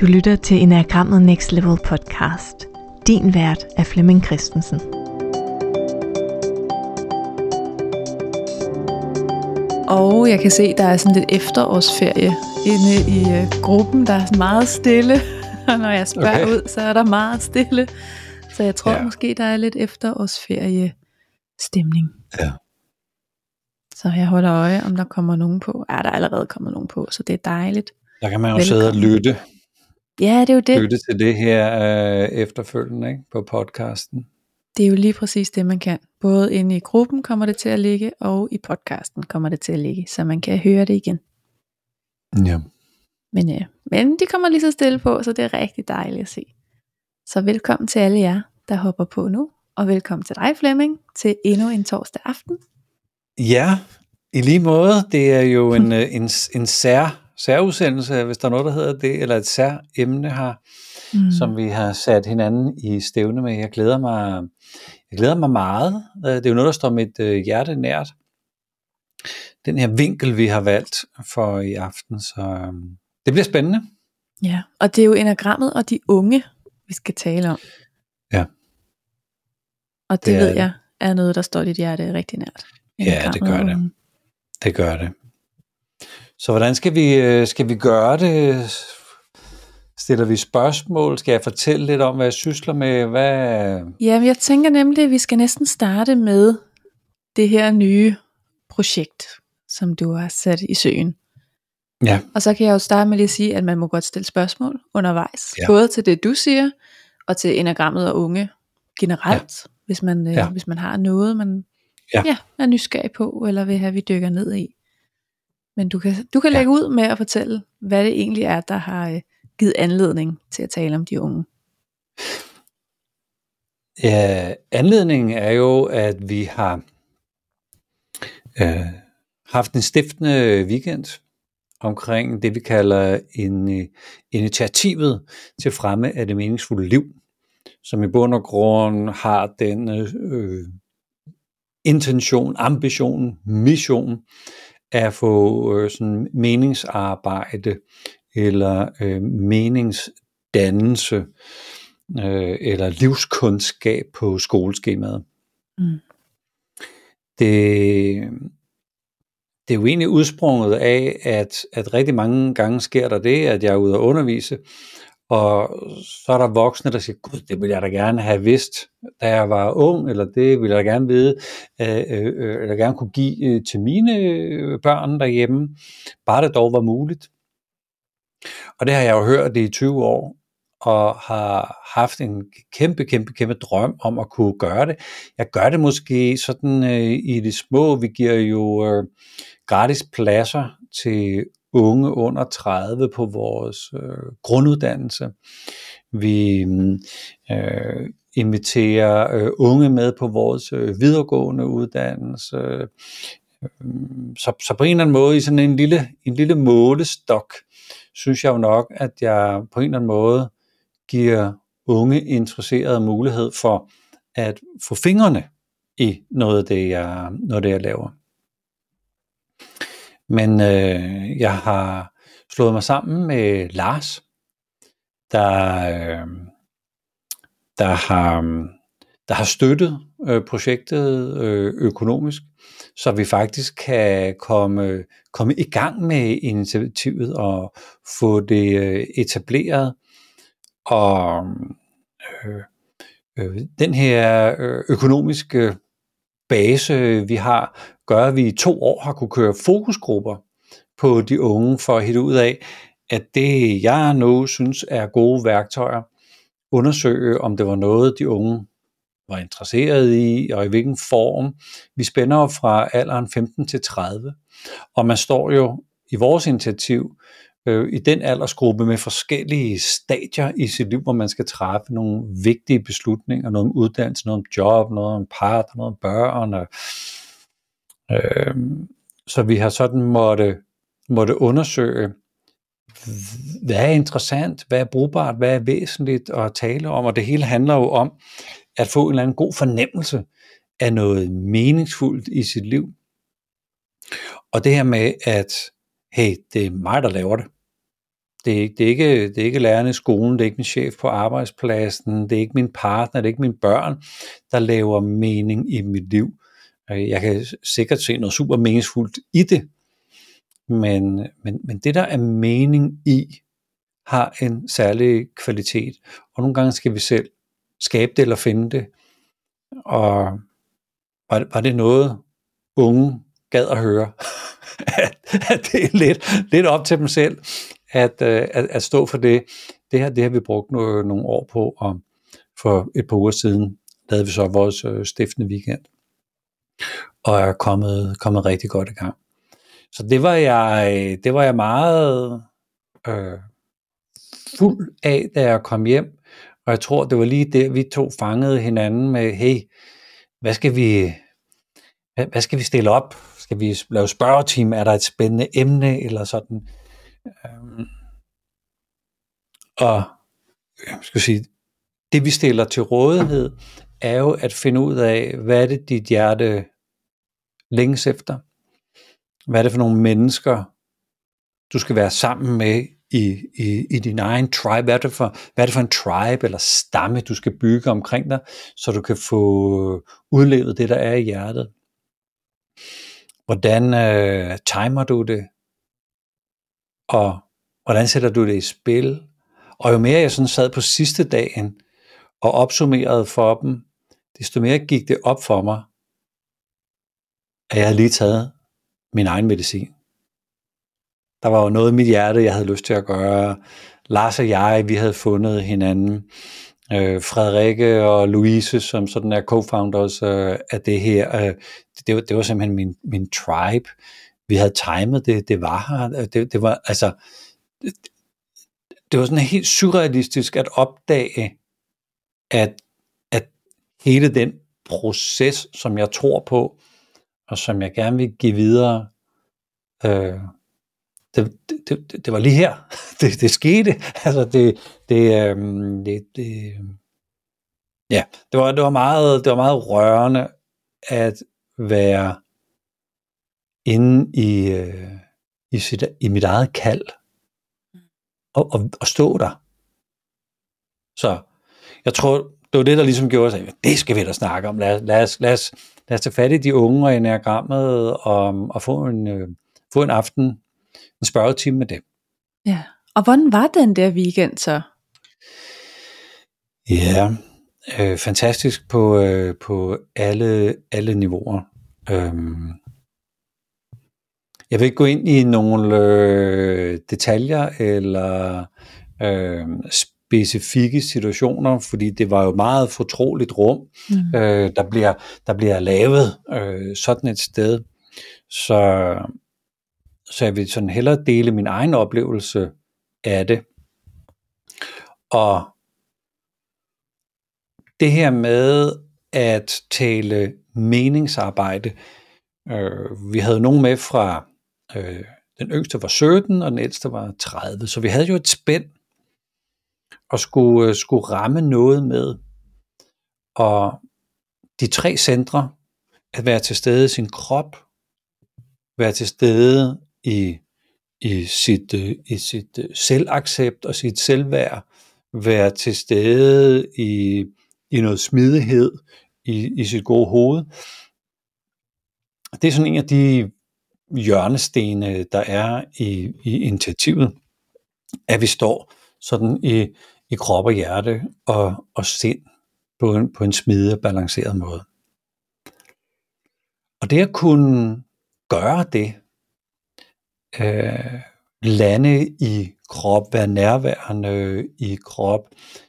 Du lytter til Enagrammet Next Level podcast. Din vært er Flemming Christensen. Og jeg kan se, der er sådan lidt efterårsferie inde i øh, gruppen. Der er sådan meget stille. Og når jeg spørger okay. ud, så er der meget stille. Så jeg tror ja. måske, der er lidt efterårsferie stemning. Ja. Så jeg holder øje, om der kommer nogen på. Ja, der er allerede kommet nogen på, så det er dejligt. Der kan man jo Velkommen. sidde og lytte. Ja, det er jo det. Lytte til det her øh, efterfølgende ikke? på podcasten. Det er jo lige præcis det, man kan. Både inde i gruppen kommer det til at ligge, og i podcasten kommer det til at ligge, så man kan høre det igen. Ja. Men ja, men de kommer lige så stille på, så det er rigtig dejligt at se. Så velkommen til alle jer, der hopper på nu, og velkommen til dig Flemming, til endnu en torsdag aften. Ja, i lige måde. Det er jo en, øh, en, en sær, særudsendelse, hvis der er noget, der hedder det, eller et sær emne her, mm. som vi har sat hinanden i stævne med. Jeg glæder mig, jeg glæder mig meget. Øh, det er jo noget, der står mit øh, hjerte nært. Den her vinkel, vi har valgt for i aften, så øhm, det bliver spændende. Ja, og det er jo enagrammet og de unge, vi skal tale om. Ja. Og det, det ved jeg er noget, der står dit hjerte rigtig nært. Ja, det gør det. Det gør det. Så hvordan skal vi, øh, skal vi gøre det? Stiller vi spørgsmål? Skal jeg fortælle lidt om, hvad jeg sysler med? Hvad... Ja, jeg tænker nemlig, at vi skal næsten starte med det her nye projekt, som du har sat i søen. Ja. Og så kan jeg jo starte med lige at sige, at man må godt stille spørgsmål undervejs. Ja. Både til det, du siger, og til enagrammet og unge generelt. Ja. Hvis, man, øh, Ja. hvis man har noget, man Ja. ja, er nysgerrig på, eller vil have, vi dykker ned i. Men du kan, du kan Ja. lægge ud med at fortælle, hvad det egentlig er, der har øh, givet anledning til at tale om de unge. Ja, anledningen er jo, at vi har øh, haft en stiftende weekend omkring det, vi kalder en, øh, initiativet til fremme af det meningsfulde liv, som i bund og grund har den øh, intention, ambition, mission at få øh, sådan meningsarbejde eller øh, meningsdannelse øh, eller livskundskab på skoleskemaet. Mm. Det, det er jo egentlig udsprunget af, at, at rigtig mange gange sker der det, at jeg er ude at undervise, og så er der voksne, der siger, gud, det vil jeg da gerne have vidst, da jeg var ung, eller det vil jeg da gerne vide, øh, øh, øh eller gerne kunne give øh, til mine øh, børn derhjemme, bare det dog var muligt. Og det har jeg jo hørt det i 20 år, og har haft en kæmpe, kæmpe, kæmpe drøm om at kunne gøre det. Jeg gør det måske sådan øh, i det små. Vi giver jo øh, gratis pladser til unge under 30 på vores øh, grunduddannelse. Vi mm, øh, inviterer øh, unge med på vores øh, videregående uddannelse. Øh, så, så på en eller anden måde i sådan en lille, en lille målestok, synes jeg jo nok, at jeg på en eller anden måde giver unge interesserede mulighed for at få fingrene i noget af det, jeg, noget af det, jeg laver. Men øh, jeg har slået mig sammen med Lars, der, øh, der, har, der har støttet øh, projektet øh, økonomisk, så vi faktisk kan komme, komme i gang med initiativet og få det øh, etableret. Og øh, øh, den her øh, økonomiske øh, base, vi har, gør, at vi i to år har kunne køre fokusgrupper på de unge for at hitte ud af, at det jeg nu synes er gode værktøjer, undersøge om det var noget, de unge var interesseret i, og i hvilken form. Vi spænder jo fra alderen 15 til 30, og man står jo i vores initiativ øh, i den aldersgruppe med forskellige stadier i sit liv, hvor man skal træffe nogle vigtige beslutninger, noget om uddannelse, noget om job, noget om partner, noget om børn. Og, øh, så vi har sådan måtte, måtte undersøge, hvad er interessant, hvad er brugbart, hvad er væsentligt at tale om, og det hele handler jo om at få en eller anden god fornemmelse af noget meningsfuldt i sit liv. Og det her med, at hey, det er mig, der laver det. Det er, ikke, det, er ikke, det er ikke lærerne i skolen, det er ikke min chef på arbejdspladsen, det er ikke min partner, det er ikke mine børn, der laver mening i mit liv. Øh, jeg kan sikkert se noget super meningsfuldt i det, men, men, men det der er mening i, har en særlig kvalitet, og nogle gange skal vi selv skabe det eller finde det. Og var, var det noget, unge gad at høre? at, at det er lidt, lidt op til dem selv, at, øh, at, at stå for det. Det her det har vi brugt nogle, nogle år på, og for et par uger siden lavede vi så vores øh, stiftende weekend, og er kommet, kommet rigtig godt i gang. Så det var jeg, det var jeg meget øh, fuld af, da jeg kom hjem, og jeg tror, det var lige der, vi to fangede hinanden med, hey, hvad skal vi, hvad, hvad skal vi stille op? Skal vi lave spørgeteam? Er der et spændende emne eller sådan? Øhm, og jeg skal sige, det vi stiller til rådighed, er jo at finde ud af, hvad er det dit hjerte længes efter? Hvad er det for nogle mennesker, du skal være sammen med i, i, i din egen tribe? Hvad er, det for, hvad er det for en tribe eller stamme, du skal bygge omkring dig, så du kan få udlevet det, der er i hjertet? Hvordan øh, timer du det? Og hvordan sætter du det i spil? Og jo mere jeg sådan sad på sidste dagen og opsummerede for dem, desto mere gik det op for mig, at jeg havde lige taget min egen medicin. Der var jo noget i mit hjerte, jeg havde lyst til at gøre. Lars og jeg, vi havde fundet hinanden. Øh, Frederikke og Louise, som sådan er co-founders øh, af det her, øh, det, var, det var simpelthen min, min tribe. Vi havde timet det, det var her. Det, det var altså, det, det var sådan helt surrealistisk at opdage, at, at hele den proces, som jeg tror på, og som jeg gerne vil give videre, øh, det, det, det, det var lige her, det, det skete. Altså det, det, øh, det, det, ja, det var, det var meget, det var meget rørende at være inde i, øh, i, sit, i mit eget kald og, og, og stå der. Så jeg tror, det var det, der ligesom gjorde sig, det skal vi da snakke om. Lad, lad, os, lad, os, lad os tage fat i de unge og enagrammet og, og få, en, øh, få en aften, en spørgetime med dem. Ja, og hvordan var den der weekend så? Ja, øh, fantastisk på, øh, på alle, alle niveauer. Øhm, jeg vil ikke gå ind i nogle øh, detaljer eller øh, specifikke situationer, fordi det var jo meget fortroligt rum, mm. øh, der, bliver, der bliver lavet øh, sådan et sted. Så, så jeg vil sådan hellere dele min egen oplevelse af det. Og det her med at tale meningsarbejde, øh, vi havde nogen med fra, øh, den yngste var 17, og den ældste var 30, så vi havde jo et spænd, og skulle, øh, skulle ramme noget med. Og de tre centre, at være til stede i sin krop, være til stede i, i sit, øh, i sit øh, selvaccept og sit selvværd, være til stede i, i noget smidighed i, i sit gode hoved. Det er sådan en af de hjørnestene, der er i, i initiativet, at vi står sådan i, i krop og hjerte og, og sind på en, på en smidig og balanceret måde. Og det at kunne gøre det, øh, lande i krop, være nærværende i krop,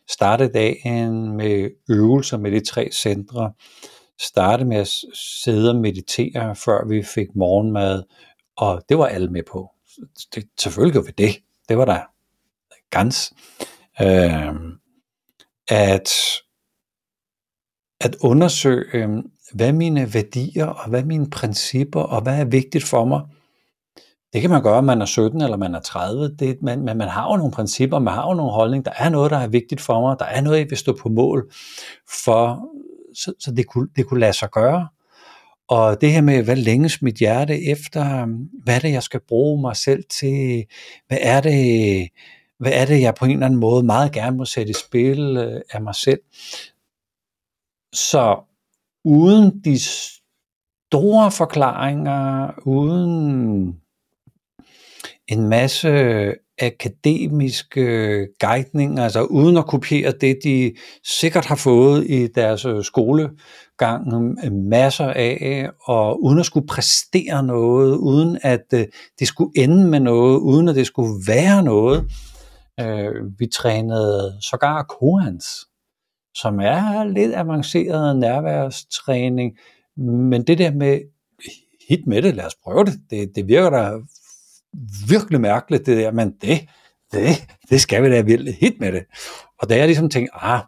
starte dagen med øvelser med de tre centre, starte med at sidde og meditere, før vi fik morgenmad, og det var alle med på. Det, selvfølgelig gjorde vi det. Det var der gans. Øh, at, at undersøge, øhm, hvad mine værdier, og hvad mine principper, og hvad er vigtigt for mig. Det kan man gøre, om man er 17 eller man er 30, det, man, men man har jo nogle principper, man har jo nogle holdninger, der er noget, der er vigtigt for mig, der er noget, jeg vil stå på mål for, så, så det, kunne, det kunne lade sig gøre. Og det her med, hvad længes mit hjerte efter, hvad er det, jeg skal bruge mig selv til, hvad er det, hvad er det, jeg på en eller anden måde meget gerne må sætte i spil øh, af mig selv. Så uden de store forklaringer, uden en masse akademiske guidninger, altså uden at kopiere det, de sikkert har fået i deres øh, skolegang øh, masser af, og uden at skulle præstere noget, uden at øh, det skulle ende med noget, uden at det skulle være noget. Øh, vi trænede sågar kohans, som er lidt avanceret nærværstræning, men det der med hit med det, lad os prøve det, det, det virker da virkelig mærkeligt, det der, men det, det, det skal vi da virkelig hit med det. Og da jeg ligesom tænkte, ah,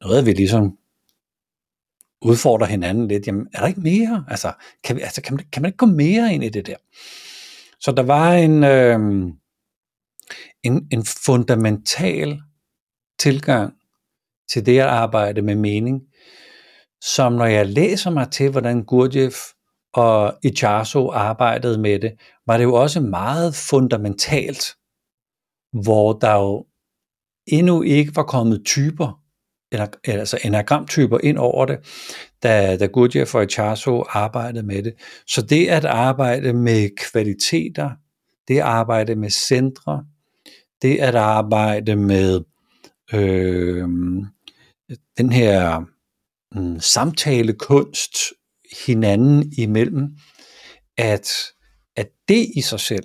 noget vi ligesom udfordrer hinanden lidt, jamen er der ikke mere? Altså, kan, vi, altså, kan, man, kan man ikke gå mere ind i det der? Så der var en, øh, en, en fundamental tilgang til det at arbejde med mening, som når jeg læser mig til, hvordan Gurdjieff og Icharso arbejdede med det, var det jo også meget fundamentalt, hvor der jo endnu ikke var kommet typer, eller, altså enagramtyper ind over det, da, da Gurdjieff og Icharso arbejdede med det. Så det at arbejde med kvaliteter, det at arbejde med centre, det at arbejde med øh, den her øh, samtalekunst hinanden imellem, at, at det i sig selv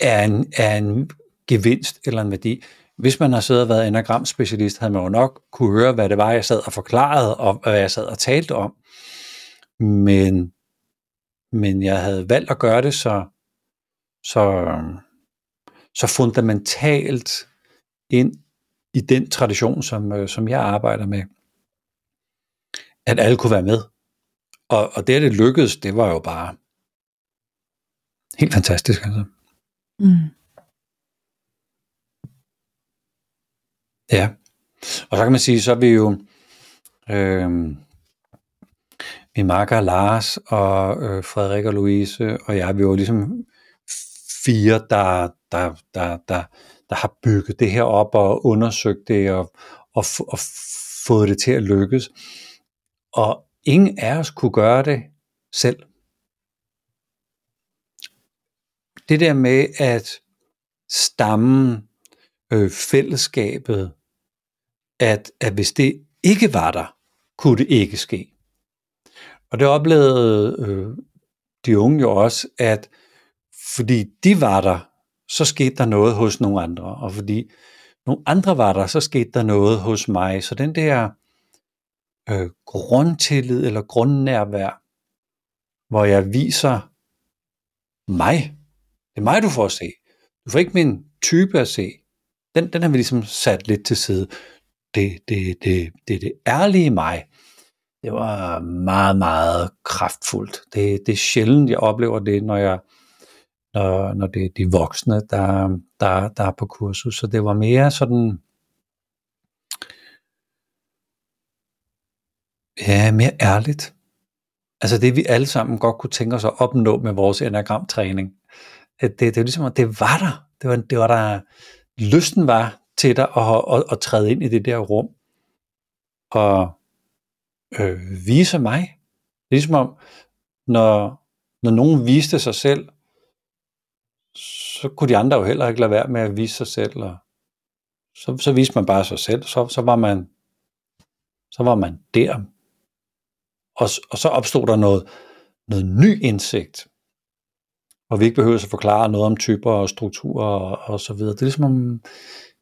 er en, er en gevinst eller en værdi. Hvis man har siddet og været anagram-specialist, havde man jo nok kunne høre, hvad det var, jeg sad og forklarede, og hvad jeg sad og talte om. Men, men jeg havde valgt at gøre det så, så, så fundamentalt ind i den tradition, som, øh, som jeg arbejder med, at alle kunne være med. Og, og det, at det lykkedes, det var jo bare helt fantastisk. Altså. Mm. Ja. Og så kan man sige, så er vi jo øh, min makker Lars og øh, Frederik og Louise og jeg, vi jo ligesom fire, der, der, der, der, der har bygget det her op og undersøgt det og, og, og fået det til at lykkes. Og ingen af os kunne gøre det selv. Det der med at stammen, øh, fællesskabet, at, at hvis det ikke var der, kunne det ikke ske. Og det oplevede øh, de unge jo også, at fordi de var der, så skete der noget hos nogle andre, og fordi nogle andre var der, så skete der noget hos mig. Så den der øh, grundtillid eller grundnærvær, hvor jeg viser mig. Det er mig, du får at se. Du får ikke min type at se. Den, den har vi ligesom sat lidt til side. Det, det, det, det, det ærlige mig, det var meget, meget kraftfuldt. Det, det er sjældent, jeg oplever det, når jeg når, når det er de voksne, der, der, der er på kursus. Så det var mere sådan, ja, mere ærligt. Altså det vi alle sammen godt kunne tænke os at opnå med vores enagramtræning. Det, det, det er ligesom, at det var der. Det var, det var der, lysten var til dig at, at, at træde ind i det der rum og øh, vise mig. Det er ligesom om, når, når nogen viste sig selv, så kunne de andre jo heller ikke lade være med at vise sig selv. Og så, så viste man bare sig selv. Så, så, var man, så var man der. Og, og så opstod der noget, noget ny indsigt, hvor vi ikke behøver at forklare noget om typer og strukturer og, og så videre. Det er ligesom om,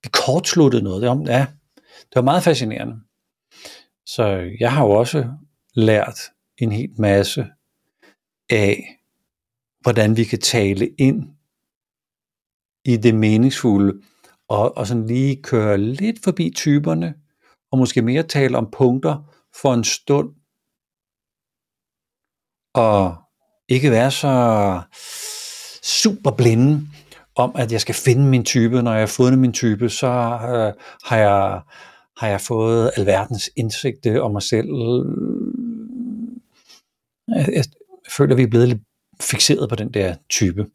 vi kortsluttede noget. Det var, ja, det var meget fascinerende. Så jeg har jo også lært en hel masse af, hvordan vi kan tale ind i det meningsfulde, og, og sådan lige køre lidt forbi typerne, og måske mere tale om punkter for en stund, og ikke være så super blinde om, at jeg skal finde min type. Når jeg har fundet min type, så øh, har, jeg, har jeg fået alverdens indsigt øh, om mig selv. Jeg, jeg føler, at vi er blevet lidt fixeret på den der type.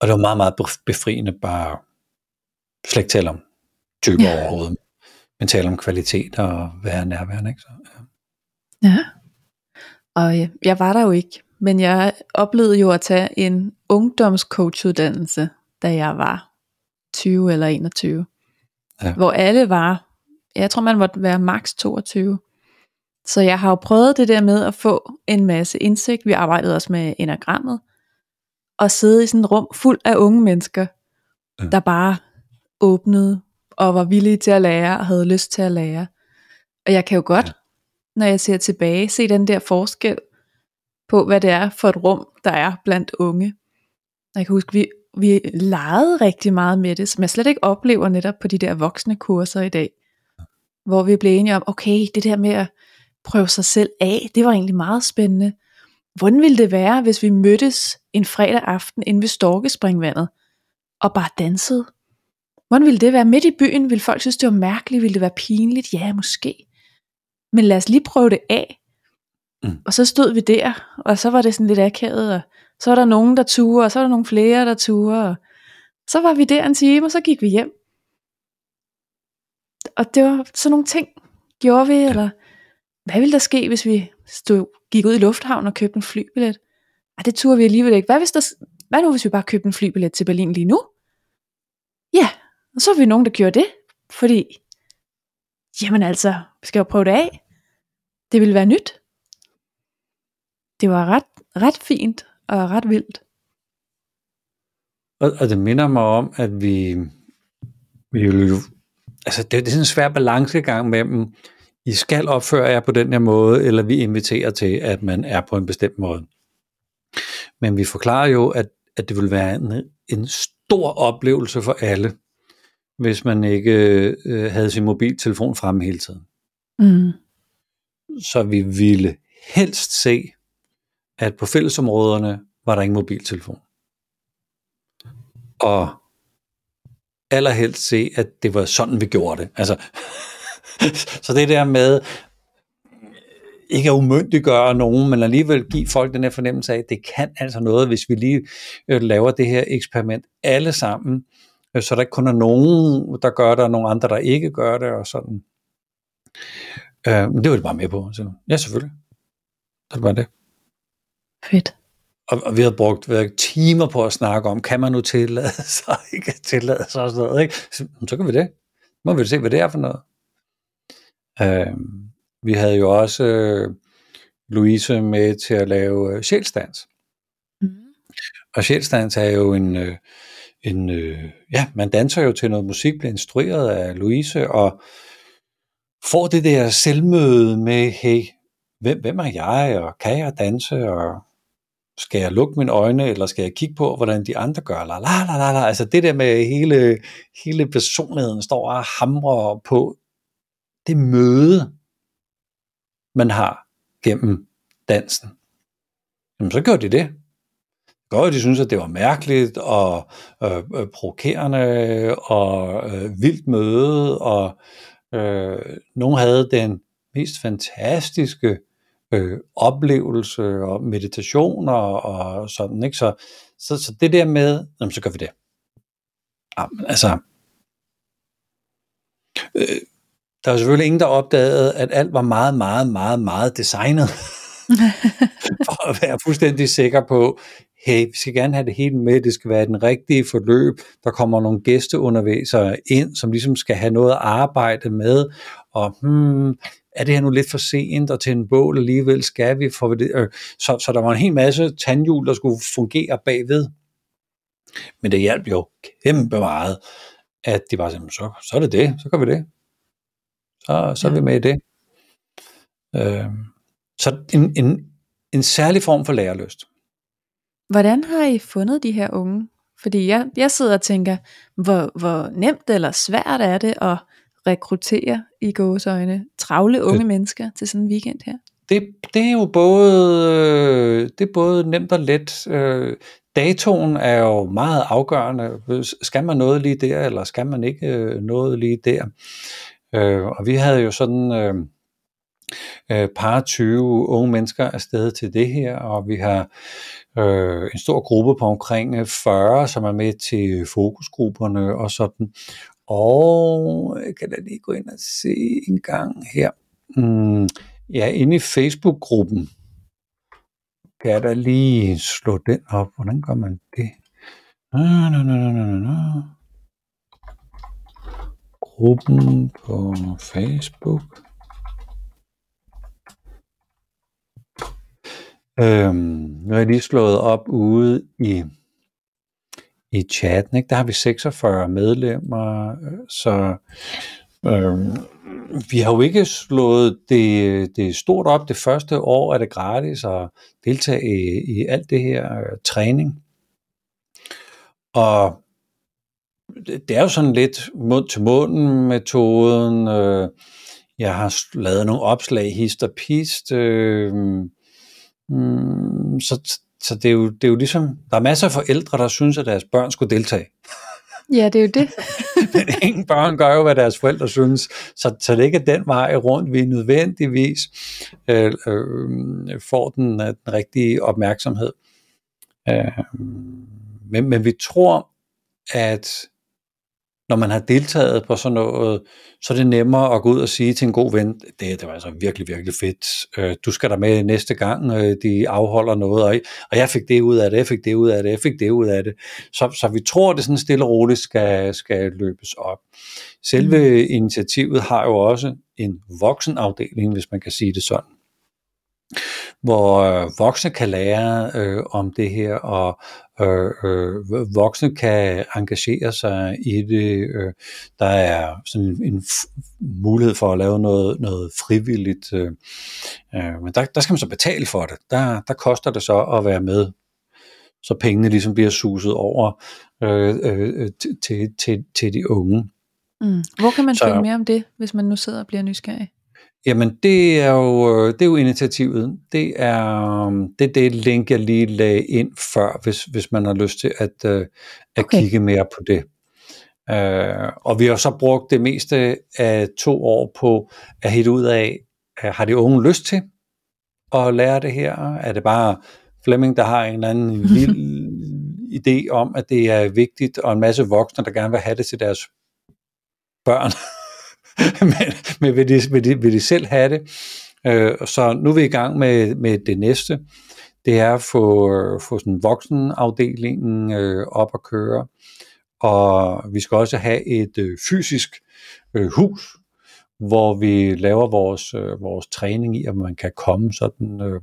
Og det var meget, meget befriende bare slet ikke tale om typer ja. overhovedet, men tale om kvalitet og være nærværende. Ikke? Så, ja. ja. Og jeg var der jo ikke, men jeg oplevede jo at tage en ungdomscoachuddannelse, da jeg var 20 eller 21. Ja. Hvor alle var, jeg tror man måtte være maks 22. Så jeg har jo prøvet det der med at få en masse indsigt. Vi arbejdede også med enagrammet. Og sidde i sådan et rum fuld af unge mennesker, ja. der bare åbnede og var villige til at lære og havde lyst til at lære. Og jeg kan jo godt, ja. når jeg ser tilbage, se den der forskel på, hvad det er for et rum, der er blandt unge. Jeg kan huske, vi, vi legede rigtig meget med det, som jeg slet ikke oplever netop på de der voksne kurser i dag. Hvor vi blev enige om, okay, det der med at prøve sig selv af, det var egentlig meget spændende. Hvordan ville det være, hvis vi mødtes en fredag aften inde ved Storkespringvandet, og bare dansede? Hvordan ville det være midt i byen? Vil folk synes, det var mærkeligt? Ville det være pinligt? Ja, måske. Men lad os lige prøve det af. Mm. Og så stod vi der, og så var det sådan lidt akavet, og så var der nogen, der turde, og så var der nogle flere, der turde, og så var vi der en time, og så gik vi hjem. Og det var sådan nogle ting, gjorde vi, ja. eller hvad ville der ske, hvis vi stod, gik ud i lufthavnen og købte en flybillet? Ej, det turde vi alligevel ikke. Hvad, hvis der, hvad nu, hvis vi bare købte en flybillet til Berlin lige nu? Ja, og så er vi nogen, der gjorde det, fordi, jamen altså, vi skal jo prøve det af. Det ville være nyt. Det var ret, ret fint og ret vildt. Og, og det minder mig om, at vi, vi jo, altså det, det er sådan en svær balancegang mellem, i skal opføre jer på den her måde, eller vi inviterer til, at man er på en bestemt måde. Men vi forklarer jo, at, at det vil være en, en stor oplevelse for alle, hvis man ikke øh, havde sin mobiltelefon fremme hele tiden. Mm. Så vi ville helst se, at på fællesområderne var der ingen mobiltelefon. Og allerhelst se, at det var sådan, vi gjorde det. Altså, så det der med ikke at umyndiggøre nogen, men alligevel give folk den her fornemmelse af, at det kan altså noget, hvis vi lige øh, laver det her eksperiment alle sammen, øh, så der ikke kun er nogen, der gør det, og nogle andre, der ikke gør det, og sådan. Øh, men det var det bare med på. Så, ja, selvfølgelig. Så det var det. Fedt. Og, og vi har brugt været timer på at snakke om, kan man nu tillade sig, ikke tillade sig og sådan noget, ikke? Så, så kan vi det. Må vi se, hvad det er for noget. Øh, vi havde jo også øh, Louise med til at lave øh, sjælstans. Mm. Og sjælstans er jo en, øh, en øh, ja, man danser jo til noget musik, bliver instrueret af Louise, og får det der selvmøde med, hey, hvem, hvem er jeg, og kan jeg danse, og skal jeg lukke mine øjne, eller skal jeg kigge på, hvordan de andre gør, la la la la la, altså det der med hele, hele personligheden står og hamrer på det møde, man har gennem dansen. Jamen så gør de det. Godt, de synes, at det var mærkeligt og øh, øh, provokerende og øh, vildt møde, og øh, nogen havde den mest fantastiske øh, oplevelse og meditationer og, og sådan, ikke? Så, så, så det der med, jamen, så gør vi det. Jamen, altså, øh, der er selvfølgelig ingen, der opdagede, at alt var meget, meget, meget, meget designet. for at være fuldstændig sikker på, hey, vi skal gerne have det helt med, det skal være den rigtige forløb, der kommer nogle gæsteundervisere ind, som ligesom skal have noget at arbejde med, og hmm, er det her nu lidt for sent, og til en bål alligevel skal vi, for det, øh, så, så der var en hel masse tandhjul, der skulle fungere bagved. Men det hjalp jo kæmpe meget, at de bare sagde, så, så er det det, så gør vi det. Så, så er vi med i det. Øh, så en, en, en særlig form for lærerlyst. Hvordan har I fundet de her unge? Fordi jeg, jeg sidder og tænker, hvor, hvor nemt eller svært er det at rekruttere i gåsøjne travle unge det, mennesker til sådan en weekend her? Det, det er jo både, øh, det er både nemt og let. Øh, datoen er jo meget afgørende. Skal man noget lige der, eller skal man ikke øh, noget lige der? Øh, Og vi havde jo sådan øh, øh par 20 unge mennesker afsted til det her, og vi har øh, en stor gruppe på omkring øh, 40, som er med til fokusgrupperne og sådan. Og øh, jeg kan da lige gå ind og se en gang her. Mm, ja, inde i Facebook-gruppen kan jeg da lige slå den op. Hvordan gør man det? Nå, nå, nå, nå, nå, nå. Gruppen på Facebook. Øhm, nu har jeg lige slået op ude i, i chatten, ikke? der har vi 46 medlemmer, så øhm, vi har jo ikke slået det, det stort op. Det første år er det gratis at deltage i, i alt det her øh, træning. Og det, er jo sådan lidt mund til mund metoden. Øh, jeg har lavet nogle opslag hist og pist. Øh, Mm, så så det, er jo, det er jo ligesom, der er masser af forældre, der synes, at deres børn skulle deltage. Ja, det er jo det. Men ingen børn gør jo, hvad deres forældre synes, så, så det ikke er den vej rundt, vi nødvendigvis øh, øh, får den, den rigtige opmærksomhed. Øh, men, men vi tror, at når man har deltaget på sådan noget, så er det nemmere at gå ud og sige til en god ven, det, det var altså virkelig, virkelig fedt. Øh, du skal der med næste gang, øh, de afholder noget, og, og jeg fik det ud af det, jeg fik det ud af det, jeg fik det ud af det. Så, så vi tror, det sådan stille og roligt skal, skal løbes op. Selve initiativet har jo også en voksenafdeling, hvis man kan sige det sådan hvor øh, voksne kan lære øh, om det her, og øh, øh, voksne kan engagere sig i det. Øh, der er sådan en, en mulighed for at lave noget, noget frivilligt, øh, øh, men der, der skal man så betale for det. Der, der koster det så at være med, så pengene ligesom bliver suset over øh, øh, til, til, til de unge. Mm. Hvor kan man så, finde mere om det, hvis man nu sidder og bliver nysgerrig? Jamen, det er jo, det er jo initiativet. Det er det, er det link, jeg lige lagde ind før, hvis, hvis man har lyst til at, uh, at okay. kigge mere på det. Uh, og vi har så brugt det meste af to år på at hitte ud af, uh, har de unge lyst til at lære det her? Er det bare Flemming, der har en eller anden vild idé om, at det er vigtigt, og en masse voksne, der gerne vil have det til deres børn? men, men vil, de, vil, de, vil de selv have det? Øh, så nu er vi i gang med, med det næste. Det er at få, få sådan voksenafdelingen øh, op at køre. Og vi skal også have et øh, fysisk øh, hus, hvor vi laver vores, øh, vores træning i, at man kan komme sådan øh,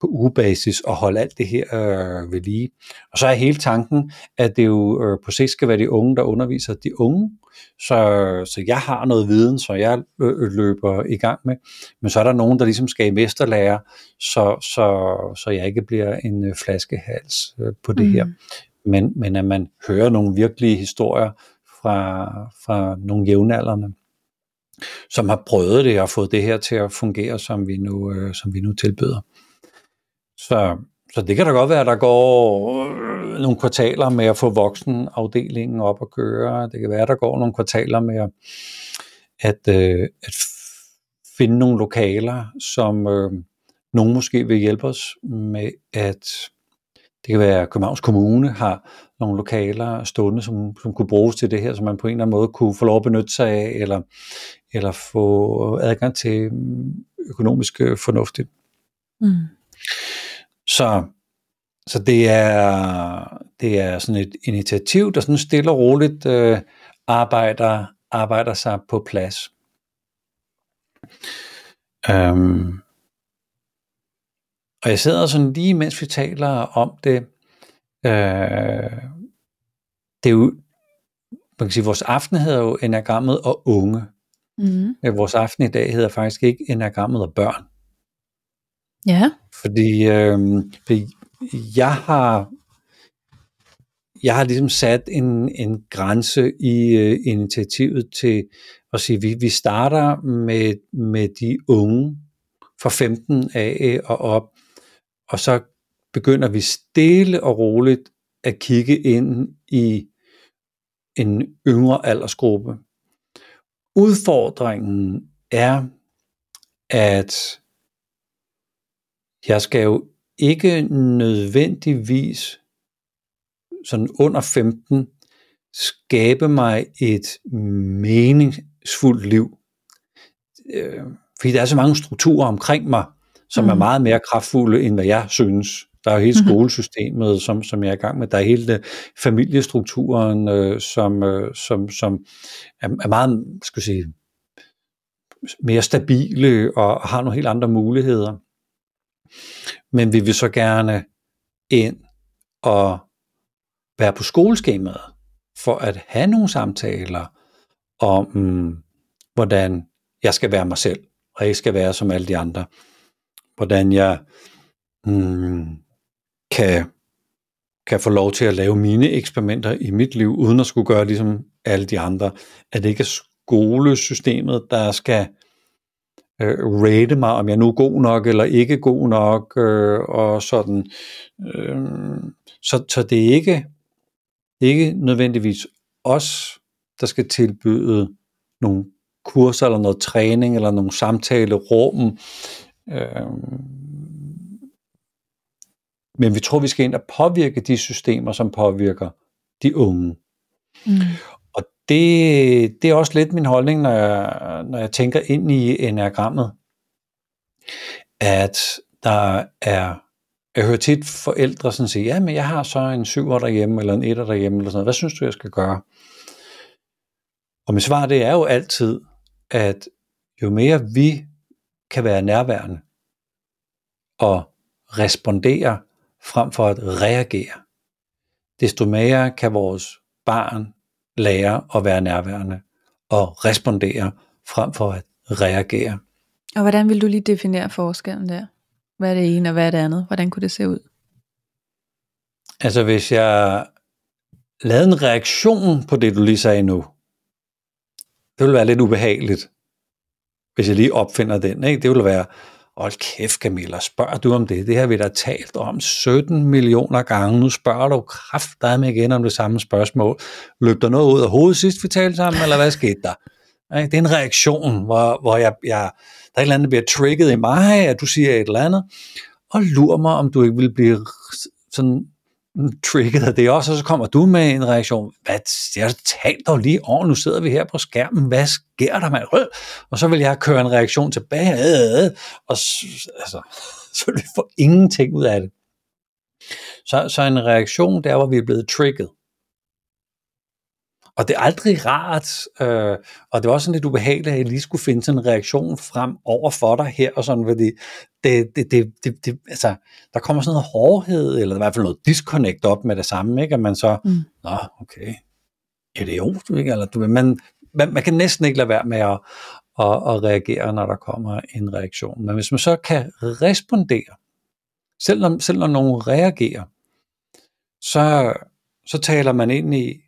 på ugebasis og holde alt det her øh, ved lige. Og så er hele tanken, at det jo øh, på sigt skal være de unge, der underviser de unge, så, så jeg har noget viden, så jeg løber i gang med. Men så er der nogen, der ligesom skal i mesterlære, så, så, så jeg ikke bliver en øh, flaskehals øh, på det mm. her. Men, men at man hører nogle virkelige historier fra, fra nogle jævnaldrende, som har prøvet det og fået det her til at fungere, som vi nu, øh, som vi nu tilbyder. Så, så det kan da godt være, at der går øh, nogle kvartaler med at få voksenafdelingen op at køre. Det kan være, at der går nogle kvartaler med at, at, øh, at finde nogle lokaler, som øh, nogen måske vil hjælpe os med at det kan være, at Københavns Kommune har nogle lokaler stående, som, som kunne bruges til det her, som man på en eller anden måde kunne få lov at benytte sig af, eller, eller få adgang til øhm, økonomisk øh, fornuftigt. Mm. Så, så det, er, det er sådan et initiativ, der sådan stille og roligt øh, arbejder, arbejder sig på plads. Øhm, og jeg sidder sådan lige mens vi taler om det, øh, det er jo, man kan sige, vores aften hedder jo enagrammet og unge. Mm. Vores aften i dag hedder faktisk ikke enagrammet og børn. Ja. Fordi øh, jeg har jeg har ligesom sat en, en grænse i øh, initiativet til at sige, vi, vi starter med, med de unge fra 15 af og op, og så begynder vi stille og roligt at kigge ind i en yngre aldersgruppe. Udfordringen er, at jeg skal jo ikke nødvendigvis sådan under 15 skabe mig et meningsfuldt liv. Øh, fordi der er så mange strukturer omkring mig, som mm. er meget mere kraftfulde, end hvad jeg synes. Der er jo hele mhm. skolesystemet, som, som jeg er i gang med. Der er hele familiestrukturen, øh, som, øh, som, som er, er meget, skal sige, mere stabile og har nogle helt andre muligheder. Men vi vil så gerne ind og være på skoleskemaet for at have nogle samtaler om, mm, hvordan jeg skal være mig selv, og ikke skal være som alle de andre. Hvordan jeg mm, kan, kan få lov til at lave mine eksperimenter i mit liv, uden at skulle gøre ligesom alle de andre. At det ikke er skolesystemet, der skal øh, rate mig, om jeg nu er god nok eller ikke god nok, øh, og sådan. Øh, så, så det er ikke, ikke nødvendigvis os, der skal tilbyde nogle kurser eller noget træning eller nogle samtalerum. Øh, men vi tror, vi skal ind og påvirke de systemer, som påvirker de unge. Mm. Det, det er også lidt min holdning, når jeg, når jeg tænker ind i enagrammet, at der er, jeg hører tit forældre sådan sige, ja, men jeg har så en syver derhjemme, eller en etter derhjemme, eller sådan noget. Hvad synes du, jeg skal gøre? Og mit svar, det er jo altid, at jo mere vi kan være nærværende og respondere frem for at reagere, desto mere kan vores barn lære at være nærværende og respondere frem for at reagere. Og hvordan vil du lige definere forskellen der? Hvad er det ene og hvad er det andet? Hvordan kunne det se ud? Altså hvis jeg lavede en reaktion på det, du lige sagde nu, det ville være lidt ubehageligt, hvis jeg lige opfinder den. Ikke? Det ville være, Hold kæft, Camilla, spørger du om det? Det har vi da talt om 17 millioner gange. Nu spørger du kraft dig med igen om det samme spørgsmål. Løb der noget ud af hovedet sidst, vi talte sammen, eller hvad skete der? Det er en reaktion, hvor, hvor jeg, jeg, der er et eller andet, der bliver trigget i mig, at du siger et eller andet, og lurer mig, om du ikke vil blive sådan trigget af det også, og så kommer du med en reaktion, hvad, jeg talt dog lige over, nu sidder vi her på skærmen, hvad sker der, mand? Og så vil jeg køre en reaktion tilbage, øh, øh, øh. og altså, så vil vi få ingenting ud af det. Så, så en reaktion, der hvor vi er blevet trigget. Og det er aldrig rart, øh, og det var også sådan lidt ubehageligt, at jeg lige skulle finde sådan en reaktion frem over for dig her, og sådan, fordi det, det, det, det, det, altså, der kommer sådan noget hårdhed, eller i hvert fald noget disconnect op med det samme, ikke? at man så, mm. nå, okay, idiot, ikke? Eller, du, man, man, man kan næsten ikke lade være med at, at, at reagere, når der kommer en reaktion. Men hvis man så kan respondere, selv når, selv når nogen reagerer, så, så taler man ind i,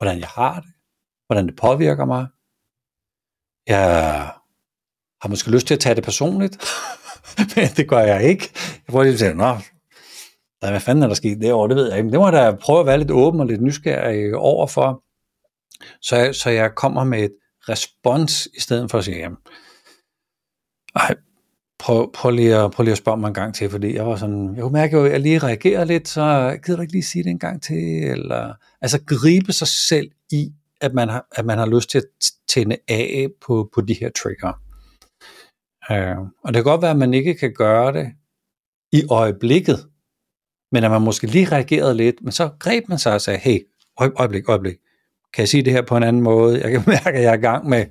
hvordan jeg har det, hvordan det påvirker mig. Jeg har måske lyst til at tage det personligt, men det gør jeg ikke. Jeg prøver lige at sige, nå, hvad fanden er der sket derovre, det ved jeg ikke. Men det må jeg da prøve at være lidt åben og lidt nysgerrig overfor. Så, så jeg kommer med et respons, i stedet for at sige, jamen, ej, prøv, prøv, lige at, prøv lige at spørge mig en gang til, fordi jeg var sådan, jeg kunne mærke, at jeg lige reagerer lidt, så gider du ikke lige sige det en gang til, eller, altså gribe sig selv i, at man har, at man har lyst til at tænde af på, på de her trigger. Uh, og det kan godt være, at man ikke kan gøre det i øjeblikket, men at man måske lige reagerede lidt, men så greb man sig og sagde, hey, øjeblik, øjeblik, kan jeg sige det her på en anden måde? Jeg kan mærke, at jeg er i gang med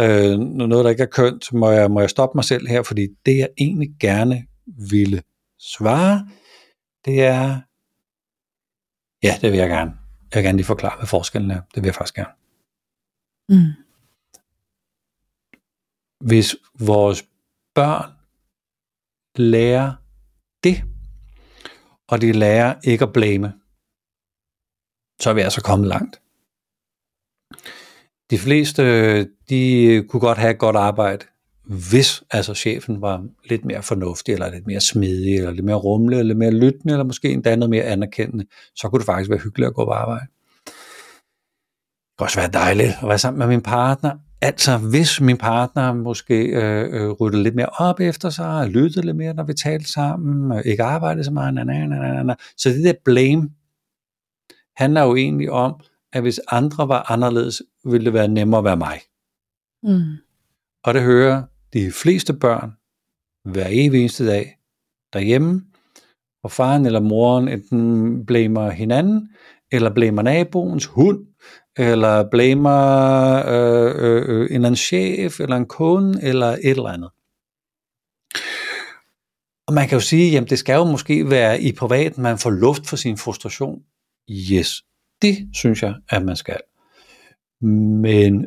øh, noget, der ikke er kønt. Må jeg, må jeg stoppe mig selv her? Fordi det, jeg egentlig gerne ville svare, det er, ja, det vil jeg gerne. Jeg vil gerne lige forklare, hvad forskellen er. Det vil jeg faktisk gerne. Mm. Hvis vores børn lærer det, og de lærer ikke at blame, så er vi altså kommet langt. De fleste, de kunne godt have et godt arbejde, hvis altså chefen var lidt mere fornuftig, eller lidt mere smidig, eller lidt mere rumle, eller lidt mere lyttende, eller måske endda noget mere anerkendende, så kunne det faktisk være hyggeligt at gå på arbejde. Det kunne også være dejligt at være sammen med min partner. Altså, hvis min partner måske øh, øh, ryddede lidt mere op efter sig, lyttede lidt mere, når vi talte sammen, øh, ikke arbejdede så meget, na, na, na, na. så det der blame handler jo egentlig om, at hvis andre var anderledes, ville det være nemmere at være mig. Mm. Og det hører de fleste børn hver evig eneste dag derhjemme, hvor faren eller moren enten blamer hinanden, eller blamer naboens hund, eller blamer øh, øh, øh, en eller anden chef, eller en kunde, eller et eller andet. Og man kan jo sige, jamen det skal jo måske være i privat, man får luft for sin frustration. Yes, det synes jeg, at man skal. Men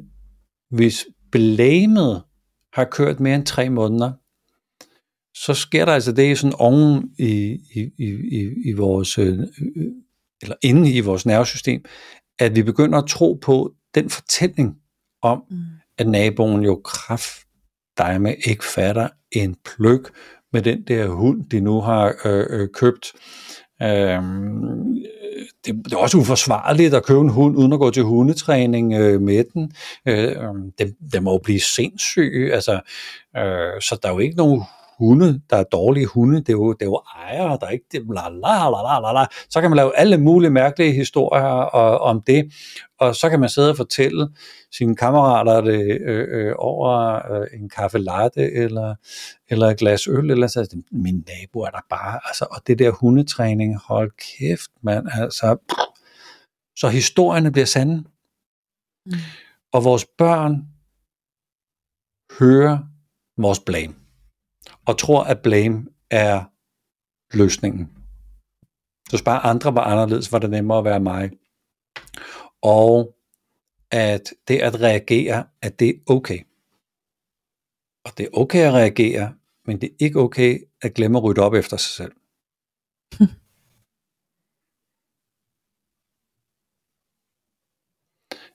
hvis blamet har kørt mere end tre måneder, så sker der altså det sådan oven i, i, i, i vores, øh, eller inde i vores nervesystem, at vi begynder at tro på den fortælling om, mm. at naboen jo kraft dig med ikke fatter en pløk med den der hund, de nu har øh, øh, købt. Øhm, det, det er også uforsvarligt at købe en hund uden at gå til hundetræning øh, med den. Øh, øhm, det, det må jo blive sindssyg. Altså, øh, så der er jo ikke nogen hunde, der er dårlige hunde, det er jo, det er jo ejere, der er ikke det, la, la, la, la, la. Så kan man lave alle mulige mærkelige historier og, om det, og så kan man sidde og fortælle sine kammerater det øh, øh, over øh, en kaffe latte eller, eller et glas øl, eller så min nabo er der bare, altså, og det der hundetræning, hold kæft, mand, altså, så historierne bliver sande. Mm. Og vores børn hører vores blame og tror, at blame er løsningen. Så bare andre var anderledes, var det nemmere at være mig. Og at det at reagere, at det er okay. Og det er okay at reagere, men det er ikke okay at glemme at rydde op efter sig selv.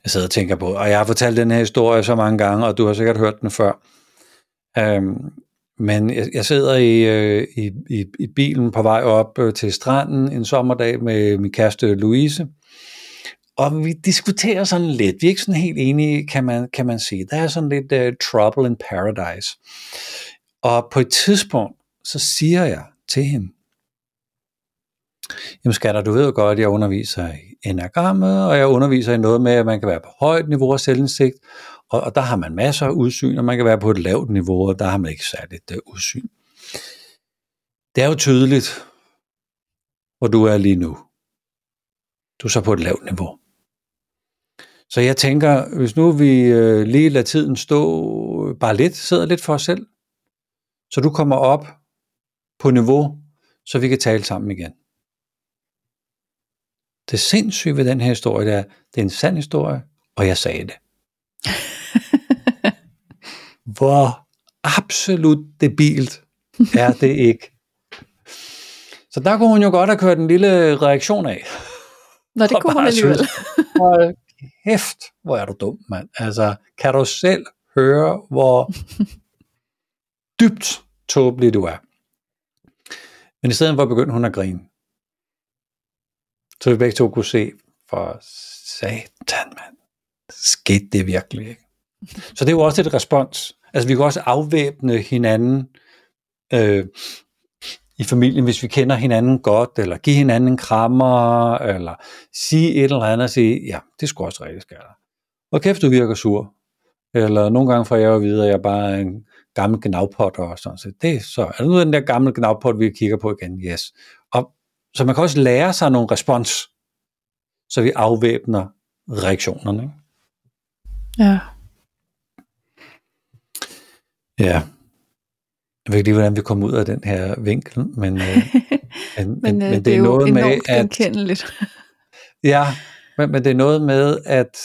Jeg sidder og tænker på, og jeg har fortalt den her historie så mange gange, og du har sikkert hørt den før. Øhm, men jeg, jeg sidder i, øh, i, i, i bilen på vej op øh, til stranden en sommerdag med min kæreste Louise, og vi diskuterer sådan lidt. Vi er ikke sådan helt enige, kan man, kan man sige. Der er sådan lidt uh, trouble in paradise. Og på et tidspunkt, så siger jeg til hende, Jamen skatter, du ved jo godt, at jeg underviser i enagrammet, og jeg underviser i noget med, at man kan være på højt niveau af selvindsigt, og, og der har man masser af udsyn, og man kan være på et lavt niveau, og der har man ikke særligt uh, udsyn. Det er jo tydeligt, hvor du er lige nu. Du er så på et lavt niveau. Så jeg tænker, hvis nu vi øh, lige lader tiden stå bare lidt, sidder lidt for os selv, så du kommer op på niveau, så vi kan tale sammen igen. Det sindssyge ved den her historie, det er, det er en sand historie, og jeg sagde det. Hvor absolut debilt er det ikke? Så der kunne hun jo godt have kørt en lille reaktion af. Nå, det kunne hun alligevel. Hold kæft, hvor er du dum, mand. Altså, kan du selv høre, hvor dybt tåbelig du er? Men i stedet for begyndte hun at grine. Så vi begge to kunne se, for satan, mand. Skete det virkelig, ikke? Så det er jo også et respons. Altså vi kan også afvæbne hinanden øh, i familien, hvis vi kender hinanden godt, eller give hinanden en krammer, eller sige et eller andet og sige, ja, det skulle også rigtig skære Og kæft, du virker sur. Eller nogle gange får jeg jo at vide, at jeg bare er en gammel gnavpot og sådan så det. Så er det nu den der gamle gnavpot, vi kigger på igen? Yes. Og, så man kan også lære sig nogle respons, så vi afvæbner reaktionerne. Ikke? Ja. Ja. Jeg ved ikke lige, hvordan vi kommer ud af den her vinkel, men, øh, men, men, øh, men det, det er er noget med, at... ja, men, men det er noget med, at,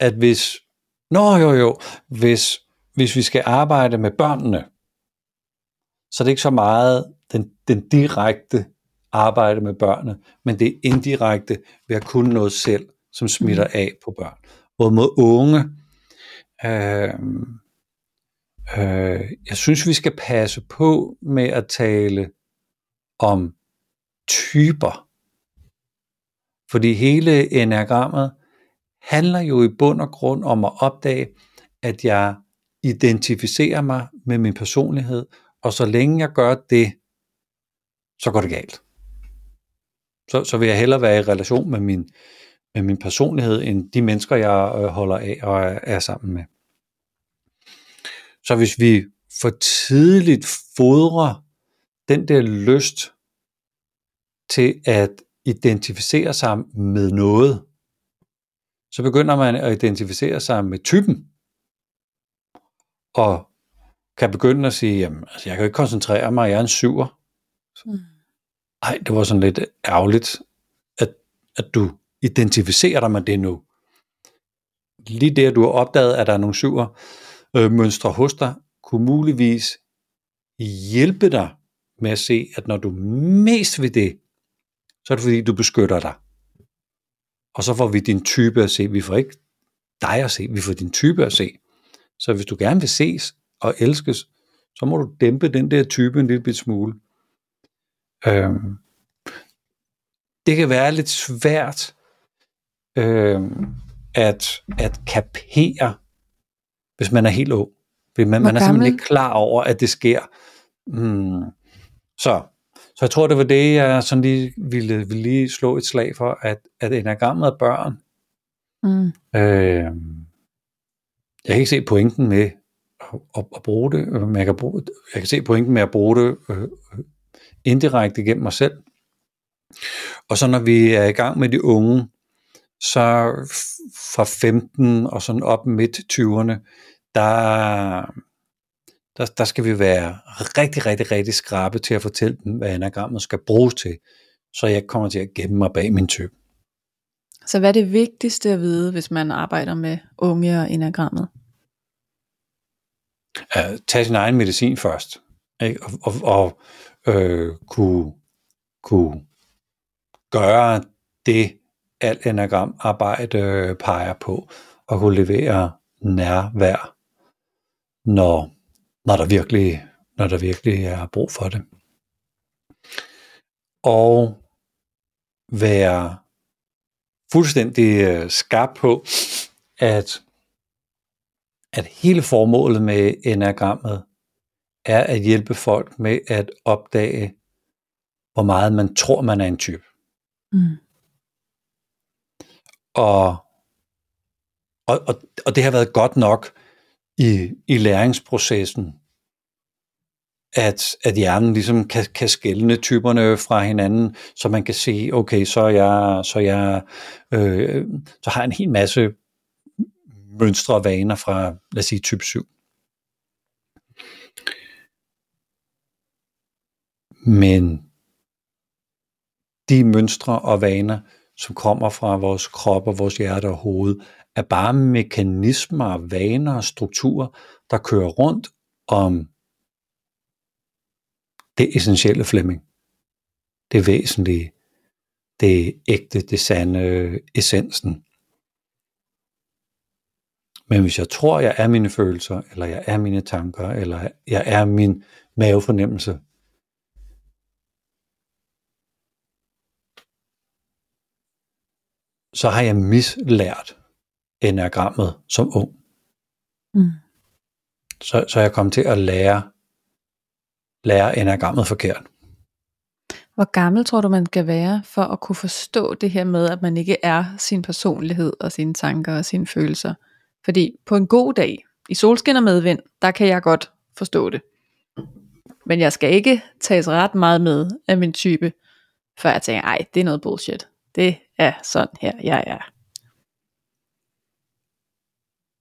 at hvis, nå jo jo, hvis, hvis vi skal arbejde med børnene, så er det ikke så meget den, den direkte arbejde med børnene, men det er indirekte ved at kunne noget selv, som smitter mm. af på børn. Både mod unge, øh, Øh, jeg synes, vi skal passe på med at tale om typer. Fordi hele enagrammet handler jo i bund og grund om at opdage, at jeg identificerer mig med min personlighed, og så længe jeg gør det, så går det galt. Så, så vil jeg hellere være i relation med min, med min personlighed, end de mennesker, jeg øh, holder af og er, er sammen med. Så hvis vi for tidligt fodrer den der lyst til at identificere sig med noget, så begynder man at identificere sig med typen, og kan begynde at sige, jamen, altså, jeg kan ikke koncentrere mig, jeg er en syver. Mm. Ej, det var sådan lidt ærgerligt, at, at du identificerer dig med det nu. Lige det, at du har opdaget, at der er nogle syver øh, mønstre hos dig, kunne muligvis hjælpe dig med at se, at når du mest vil det, så er det fordi, du beskytter dig. Og så får vi din type at se. Vi får ikke dig at se, vi får din type at se. Så hvis du gerne vil ses og elskes, så må du dæmpe den der type en lille smule. Øhm, det kan være lidt svært øhm, at, at kapere, hvis man er helt ung. Man, man er simpelthen ikke klar over, at det sker. Hmm. Så, så jeg tror, det var det, jeg sådan lige ville, ville lige slå et slag for, at, at enagrammet af børn, mm. øh, jeg kan ikke se pointen med at, at, at bruge det, men jeg kan, bruge, jeg kan se pointen med at bruge det øh, indirekte gennem mig selv. Og så når vi er i gang med de unge, så fra 15 og sådan op midt 20'erne, der, der, der skal vi være rigtig, rigtig, rigtig skrabe til at fortælle dem, hvad anagrammet skal bruges til, så jeg kommer til at gemme mig bag min type. Så hvad er det vigtigste at vide, hvis man arbejder med unge og enagrammet? Uh, tag sin egen medicin først, ikke? og, og, og øh, kunne, kunne gøre det, alt enagram arbejde øh, peger på, at kunne levere nærvær når, når, der virkelig, når der virkelig er brug for det. Og være fuldstændig øh, skarp på, at, at hele formålet med enagrammet er at hjælpe folk med at opdage, hvor meget man tror, man er en type. Mm. Og, og, og, og det har været godt nok i, i læringsprocessen, at, at hjernen ligesom kan, kan skælne typerne fra hinanden, så man kan se, okay, så er jeg, så er jeg, øh, så har jeg en hel masse mønstre og vaner fra, lad os sige, type 7. Men de mønstre og vaner, som kommer fra vores krop og vores hjerte og hoved, er bare mekanismer, vaner og strukturer, der kører rundt om det essentielle Flemming. Det væsentlige, det ægte, det sande, essensen. Men hvis jeg tror, jeg er mine følelser, eller jeg er mine tanker, eller jeg er min mavefornemmelse, så har jeg mislært enagrammet som ung. Mm. Så, så jeg kom til at lære, lære enagrammet forkert. Hvor gammel tror du, man skal være for at kunne forstå det her med, at man ikke er sin personlighed og sine tanker og sine følelser? Fordi på en god dag, i solskin og medvind, der kan jeg godt forstå det. Men jeg skal ikke tages ret meget med af min type, før jeg tænker, ej, det er noget bullshit. Det er sådan her, jeg er.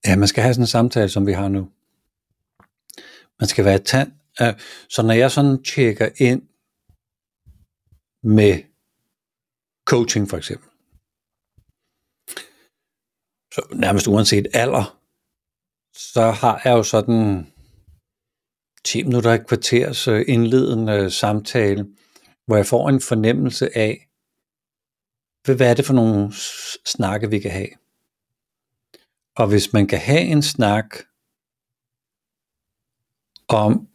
Ja, man skal have sådan en samtale, som vi har nu. Man skal være tand. Øh, så når jeg sådan tjekker ind med coaching for eksempel, så nærmest uanset alder, så har jeg jo sådan 10 minutter i kvarters øh, indledende øh, samtale, hvor jeg får en fornemmelse af, hvad er det for nogle snakke, vi kan have. Og hvis man kan have en snak om,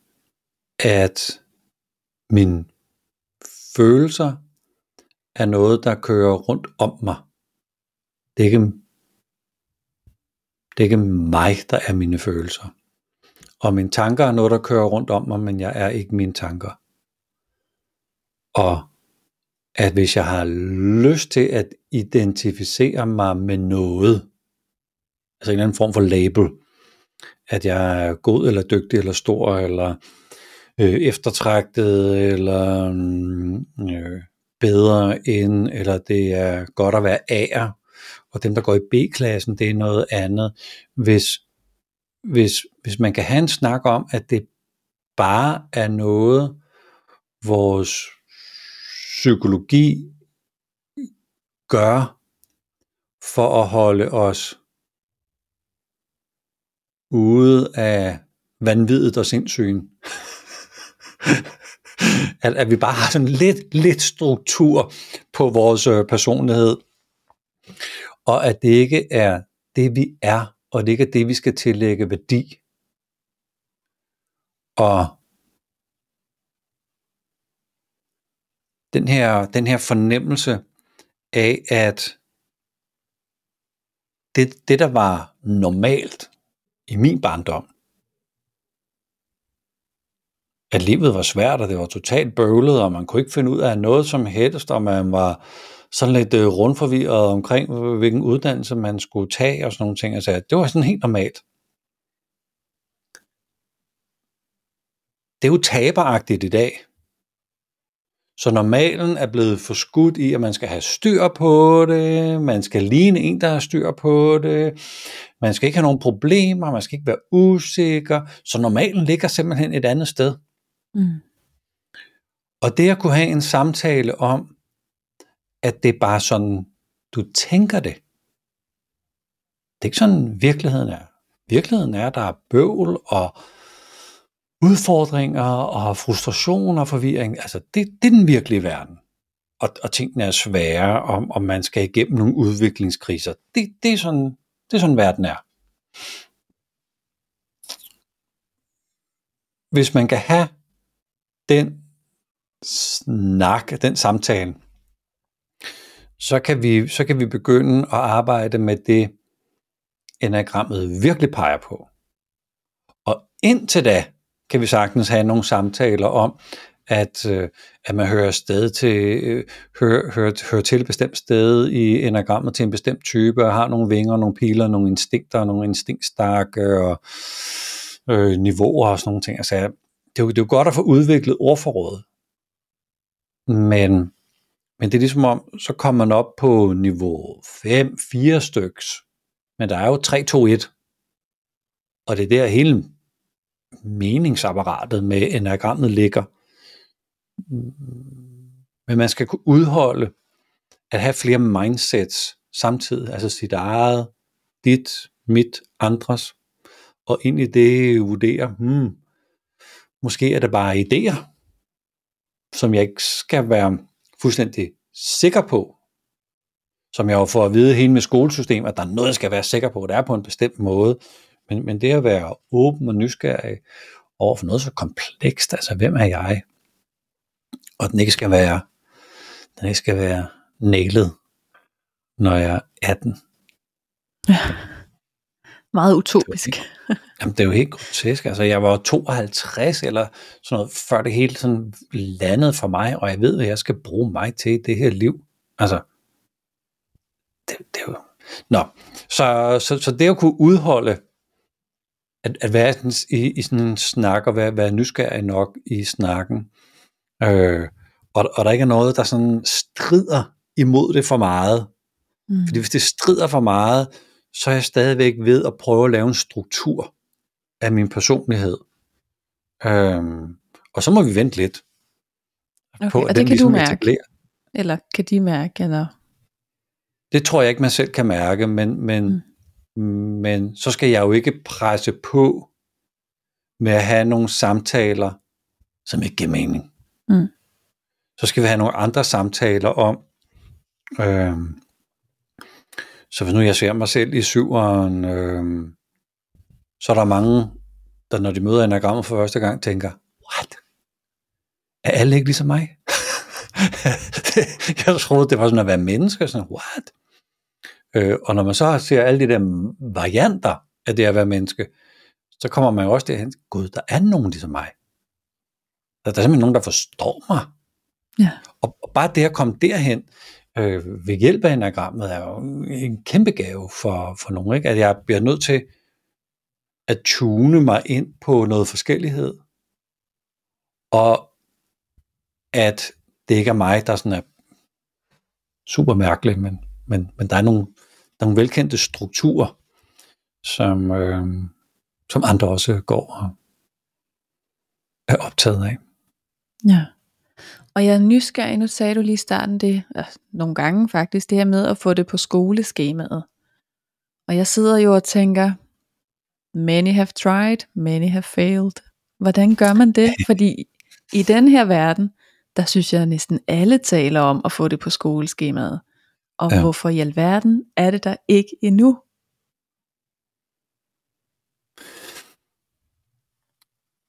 at mine følelser er noget, der kører rundt om mig. Det er ikke, det er ikke mig, der er mine følelser. Og mine tanker er noget, der kører rundt om mig, men jeg er ikke mine tanker. Og at hvis jeg har lyst til at identificere mig med noget, altså en eller anden form for label, at jeg er god eller dygtig eller stor eller øh, eftertragtet eller mm, øh, bedre end, eller det er godt at være A'er, og dem, der går i B-klassen, det er noget andet. Hvis, hvis, hvis man kan have en snak om, at det bare er noget, vores psykologi gør for at holde os ude af vanvittigt og sindssygen. at, at vi bare har sådan lidt, lidt struktur på vores øh, personlighed, og at det ikke er det, vi er, og det ikke er det, vi skal tillægge værdi. Og den her, den her fornemmelse af, at det, det, der var normalt i min barndom, at livet var svært, og det var totalt bøvlet, og man kunne ikke finde ud af noget som helst, og man var sådan lidt øh, rundforvirret omkring, hvilken uddannelse man skulle tage, og sådan nogle ting. Altså, det var sådan helt normalt. Det er jo taberagtigt i dag. Så normalen er blevet forskudt i, at man skal have styr på det, man skal ligne en, der har styr på det, man skal ikke have nogen problemer, man skal ikke være usikker, så normalen ligger simpelthen et andet sted. Mm. Og det at kunne have en samtale om, at det er bare sådan, du tænker det. Det er ikke sådan, virkeligheden er. Virkeligheden er, at der er bøvl og udfordringer og frustration og forvirring. Altså, det, det er den virkelige verden. Og, og tingene er svære, og, og man skal igennem nogle udviklingskriser. Det, det, er sådan, det er sådan, verden er. Hvis man kan have den snak, den samtale, så kan vi, så kan vi begynde at arbejde med det, enagrammet virkelig peger på. Og indtil da kan vi sagtens have nogle samtaler om, at, øh, at man hører, sted til, øh, hører, hører, hører til et bestemt sted i enagrammet til en bestemt type, og har nogle vinger, nogle piler, nogle instinkter, nogle instinktstakke og øh, niveauer og sådan nogle ting. Altså, det, er jo, det er jo godt at få udviklet ordforrådet, men, men det er ligesom om, så kommer man op på niveau 5, 4 styks, men der er jo 3, 2, 1, og det er der hele meningsapparatet med enagrammet ligger. Men man skal kunne udholde at have flere mindsets samtidig, altså sit eget, dit, mit, andres, og ind i det vurdere, hmm, måske er det bare idéer, som jeg ikke skal være fuldstændig sikker på, som jeg jo får at vide hele med skolesystem, at der er noget, jeg skal være sikker på, det er på en bestemt måde, men, men det at være åben og nysgerrig over for noget så komplekst, altså hvem er jeg? Og den ikke skal være, den ikke skal være nailet, når jeg er 18. Ja. Meget utopisk. Jamen, det er jo helt grotesk. Altså, jeg var 52 eller sådan noget, før det hele sådan landede for mig, og jeg ved, hvad jeg skal bruge mig til i det her liv. Altså, det, det er jo... Nå, så, så, så det at kunne udholde at, at være sådan, i, i sådan en snak, og være, være nysgerrig nok i snakken, øh, og, og der ikke er noget, der sådan strider imod det for meget. Mm. Fordi hvis det strider for meget, så er jeg stadigvæk ved at prøve at lave en struktur af min personlighed. Øhm, og så må vi vente lidt okay, på, at og det kan ligesom du mærke? Etablerer. Eller kan de mærke? Eller? Det tror jeg ikke, man selv kan mærke, men, men, mm men så skal jeg jo ikke presse på med at have nogle samtaler, som ikke giver mening. Mm. Så skal vi have nogle andre samtaler om, øh, så hvis nu jeg ser mig selv i syveren, øh, så er der mange, der når de møder enagrammet for første gang, tænker, what? Er alle ikke ligesom mig? jeg troede, det var sådan at være menneske, sådan, what? Øh, og når man så ser alle de der varianter af det at være menneske, så kommer man jo også derhen, gud, der er nogen ligesom mig. Der, der er simpelthen nogen, der forstår mig. Ja. Og, og bare det at komme derhen, øh, ved hjælp af enagrammet, er jo en kæmpe gave for, for nogen. Ikke? At jeg bliver nødt til at tune mig ind på noget forskellighed, og at det ikke er mig, der sådan er super mærkelig, men, men, men der er nogle, der er nogle velkendte strukturer, som, øh, som andre også går og er optaget af. Ja. Og jeg er nysgerrig, nu sagde du lige i starten det, altså, nogle gange faktisk, det her med at få det på skoleskemaet. Og jeg sidder jo og tænker, many have tried, many have failed. Hvordan gør man det? Fordi i den her verden, der synes jeg næsten alle taler om at få det på skoleskemaet. Og ja. hvorfor i alverden er det der ikke endnu?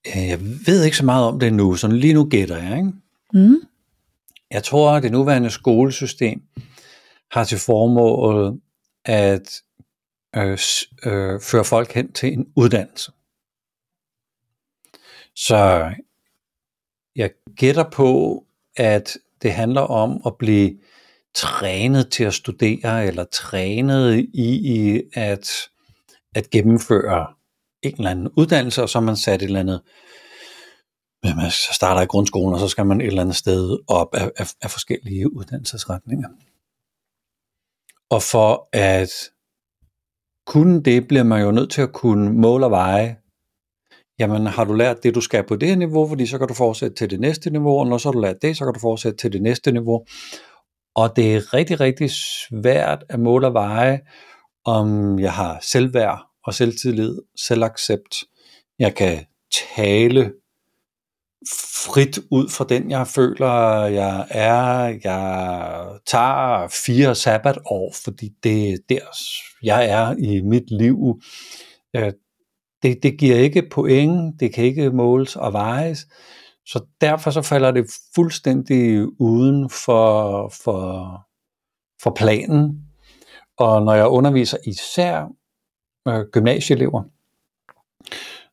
Jeg ved ikke så meget om det nu, så lige nu gætter jeg. Ikke? Mm. Jeg tror, at det nuværende skolesystem har til formål at øh, øh, føre folk hen til en uddannelse. Så jeg gætter på, at det handler om at blive trænet til at studere, eller trænet i, i at, at gennemføre en eller anden uddannelse, og så har man sat et eller andet man starter i grundskolen, og så skal man et eller andet sted op af, af, af forskellige uddannelsesretninger. Og for at kunne det, bliver man jo nødt til at kunne måle og veje. Jamen, har du lært det, du skal på det her niveau, fordi så kan du fortsætte til det næste niveau, og når så har du lært det, så kan du fortsætte til det næste niveau. Og det er rigtig, rigtig svært at måle og veje, om jeg har selvværd og selvtillid, selvaccept. Jeg kan tale frit ud fra den, jeg føler, jeg er. Jeg tager fire sabbatår, fordi det er der, jeg er i mit liv. Øh, det, det giver ikke point, det kan ikke måles og vejes, så derfor så falder det fuldstændig uden for, for, for planen. Og når jeg underviser især øh, gymnasieelever,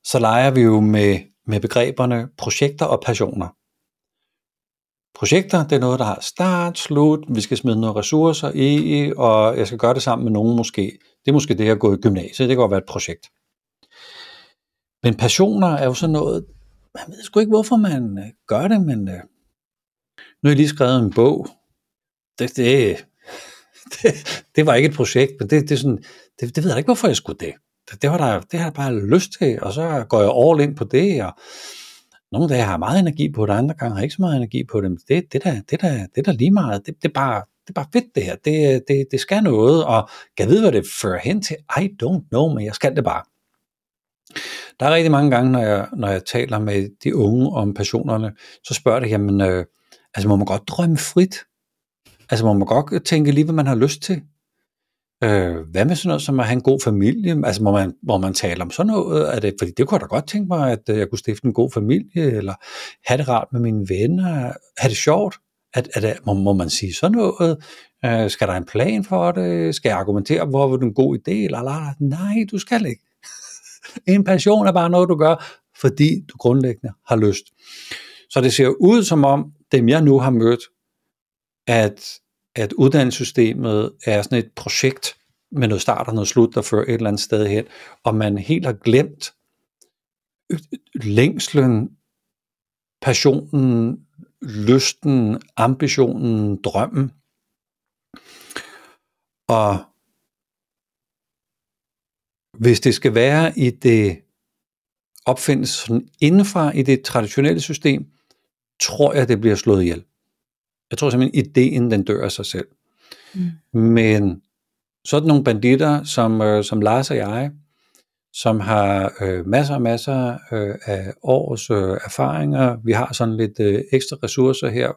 så leger vi jo med med begreberne projekter og passioner. Projekter, det er noget, der har start, slut, vi skal smide nogle ressourcer i, og jeg skal gøre det sammen med nogen måske. Det er måske det at gå i gymnasiet, det kan godt være et projekt. Men passioner er jo sådan noget, man ved sgu ikke, hvorfor man øh, gør det, men øh, nu har jeg lige skrevet en bog. Det, det, det, det var ikke et projekt, men det, det, er sådan, det, det ved jeg ikke, hvorfor jeg skulle det det, var der, det har jeg bare lyst til, og så går jeg all in på det, og nogle dage har jeg meget energi på det, andre gange har jeg ikke så meget energi på det, men det, det, der, det, der, det der lige meget, det, det, er bare, det er bare fedt det her, det, det, det skal noget, og kan jeg vide, hvad det fører hen til? I don't know, men jeg skal det bare. Der er rigtig mange gange, når jeg, når jeg taler med de unge om passionerne, så spørger de, jamen, øh, altså må man godt drømme frit? Altså må man godt tænke lige, hvad man har lyst til? Øh, hvad med sådan noget som at have en god familie? Altså må man, må man tale om sådan noget? Er det, fordi det kunne jeg da godt tænke mig, at øh, jeg kunne stifte en god familie, eller have det rart med mine venner, have det sjovt. At, at, det, må, må man sige sådan noget? Øh, skal der en plan for det? Skal jeg argumentere, hvor det en god idé? Eller, eller, nej, du skal ikke en passion er bare noget, du gør, fordi du grundlæggende har lyst. Så det ser ud som om, dem jeg nu har mødt, at at uddannelsessystemet er sådan et projekt med noget start og noget slut, der fører et eller andet sted hen, og man helt har glemt længslen, passionen, lysten, ambitionen, drømmen. Og hvis det skal være i det opfindes sådan indenfra i det traditionelle system, tror jeg, det bliver slået ihjel. Jeg tror simpelthen, ideen den dør af sig selv. Mm. Men sådan nogle banditter, som, øh, som Lars og jeg, som har øh, masser og masser øh, af års øh, erfaringer. Vi har sådan lidt øh, ekstra ressourcer her,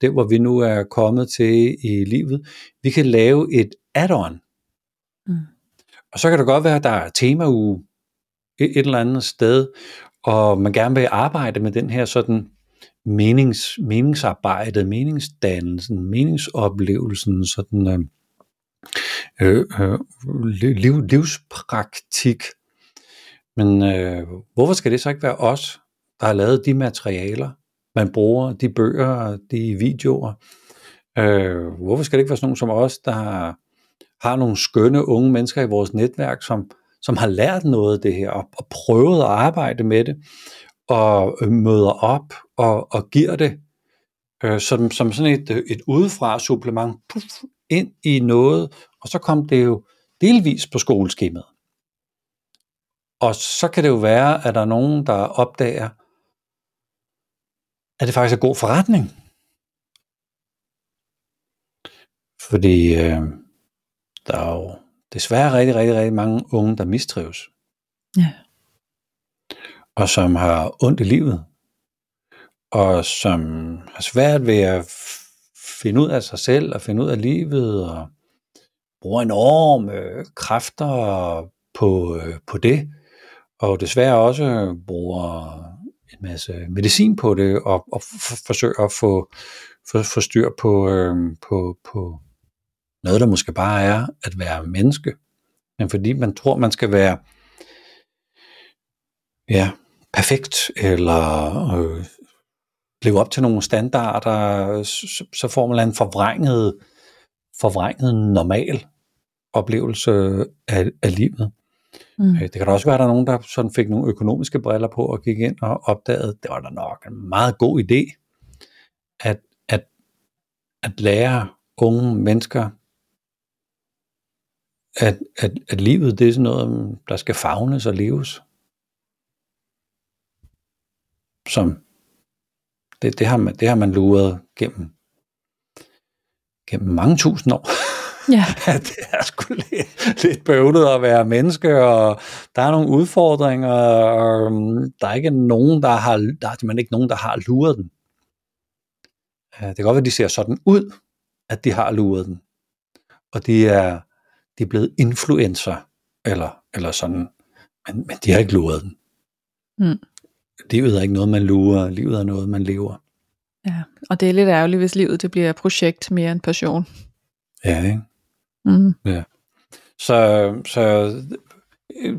der hvor vi nu er kommet til i livet. Vi kan lave et add-on. Mm. Og så kan det godt være, at der er temauge et, eller andet sted, og man gerne vil arbejde med den her sådan menings, meningsarbejdet, meningsdannelsen, meningsoplevelsen, sådan øh, øh, øh liv, livspraktik, Men øh, hvorfor skal det så ikke være os, der har lavet de materialer, man bruger, de bøger, de videoer? Øh, hvorfor skal det ikke være sådan nogen som os, der har, har nogle skønne unge mennesker i vores netværk, som, som har lært noget af det her, og, og prøvet at arbejde med det, og øh, møder op og, og giver det øh, som, som sådan et, øh, et udefra supplement puff, ind i noget, og så kom det jo delvis på skoleskemaet. Og så kan det jo være, at der er nogen, der opdager, at det faktisk er god forretning. Fordi øh, der er jo desværre rigtig, rigtig, rigtig mange unge, der mistrives. Ja. Og som har ondt i livet. Og som har svært ved at finde ud af sig selv og finde ud af livet og bruger enorme kræfter på, øh, på det og desværre også bruger en masse medicin på det, og, og forsøger at få, få, få styr på, øh, på, på noget, der måske bare er at være menneske. Men fordi man tror, man skal være ja, perfekt, eller øh, leve op til nogle standarder, så, så får man en forvrænget, forvrænget normal oplevelse af, af livet. Mm. Øh, det kan da også være, at der er nogen, der sådan fik nogle økonomiske briller på og gik ind og opdagede, det var da nok en meget god idé, at, at, at lære unge mennesker, at, at, at livet det er sådan noget, der skal fagnes og leves. Som det, det, har man, det har man luret gennem, gennem mange tusind år. Ja. det er sgu lidt, lidt bøvlet at være menneske, og der er nogle udfordringer, og øhm, der er ikke nogen, der har, der er ikke nogen, der har luret den. Det kan godt være, at de ser sådan ud, at de har luret den. Og de er, de er blevet influencer, eller, eller sådan, men, men de har ikke luret den. Mm. Livet er ikke noget, man lurer, livet er noget, man lever. Ja, og det er lidt ærgerligt, hvis livet det bliver projekt mere end passion. Ja, ikke? Mm. Ja. Så, så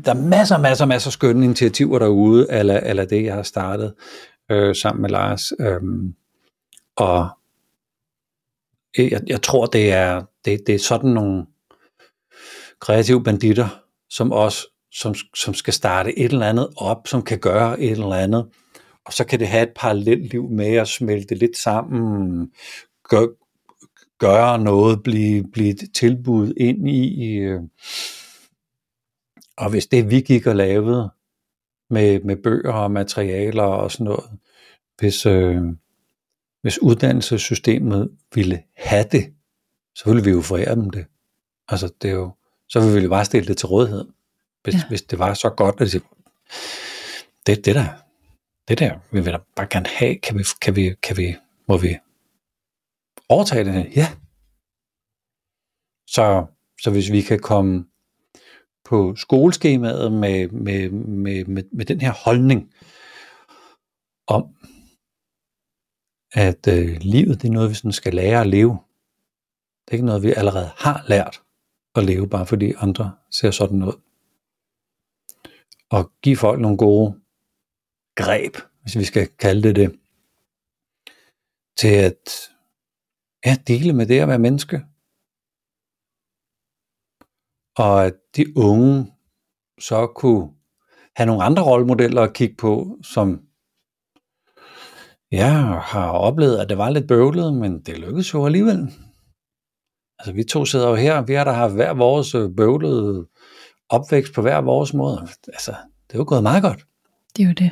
der er masser, masser, masser skønne initiativer derude, eller, eller det, jeg har startet øh, sammen med Lars. Øhm, og jeg, jeg tror, det er, det, det er sådan nogle kreative banditter, som også som, som skal starte et eller andet op, som kan gøre et eller andet. Og så kan det have et parallelt liv med at smelte lidt sammen, gør, gøre noget, blive, blive tilbudt ind i. Øh. Og hvis det vi gik og lavede med, med bøger og materialer og sådan noget, hvis, øh, hvis uddannelsessystemet ville have det, så ville vi jo forære dem det. Altså det er jo, så ville vi jo bare stille det til rådighed. Hvis, ja. hvis det var så godt, at det, det, det der, det der vil vi da bare gerne have, kan vi, kan vi, kan vi, må vi overtage det? Ja. Så, så hvis vi kan komme på skoleskemaet med, med, med, med, med den her holdning om, at øh, livet det er noget, vi sådan skal lære at leve. Det er ikke noget, vi allerede har lært at leve, bare fordi andre ser sådan ud. Og give folk nogle gode greb, hvis vi skal kalde det det, til at ja, dele med det at være menneske. Og at de unge så kunne have nogle andre rollemodeller at kigge på, som ja, har oplevet, at det var lidt bøvlet, men det lykkedes jo alligevel. Altså vi to sidder jo her, vi har da haft hver vores øh, bøvlede opvækst på hver vores måde. Altså, det er jo gået meget godt. Det er jo det.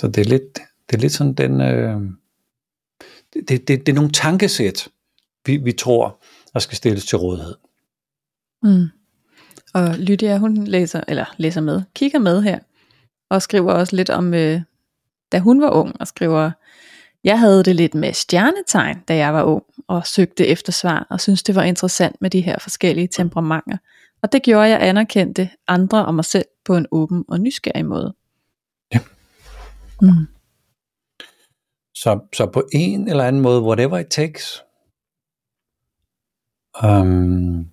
Så det er lidt, det er lidt sådan den, øh, det, det, det er nogle tankesæt, vi, vi tror, der skal stilles til rådighed. Mm. Og Lydia, hun læser, eller læser med, kigger med her, og skriver også lidt om, øh, da hun var ung, og skriver, jeg havde det lidt med stjernetegn, da jeg var ung, og søgte efter svar, og synes det var interessant med de her forskellige temperamenter. Og det gjorde, jeg anerkendte andre og mig selv på en åben og nysgerrig måde. Ja. Mm. Så, så på en eller anden måde, whatever it takes. Um,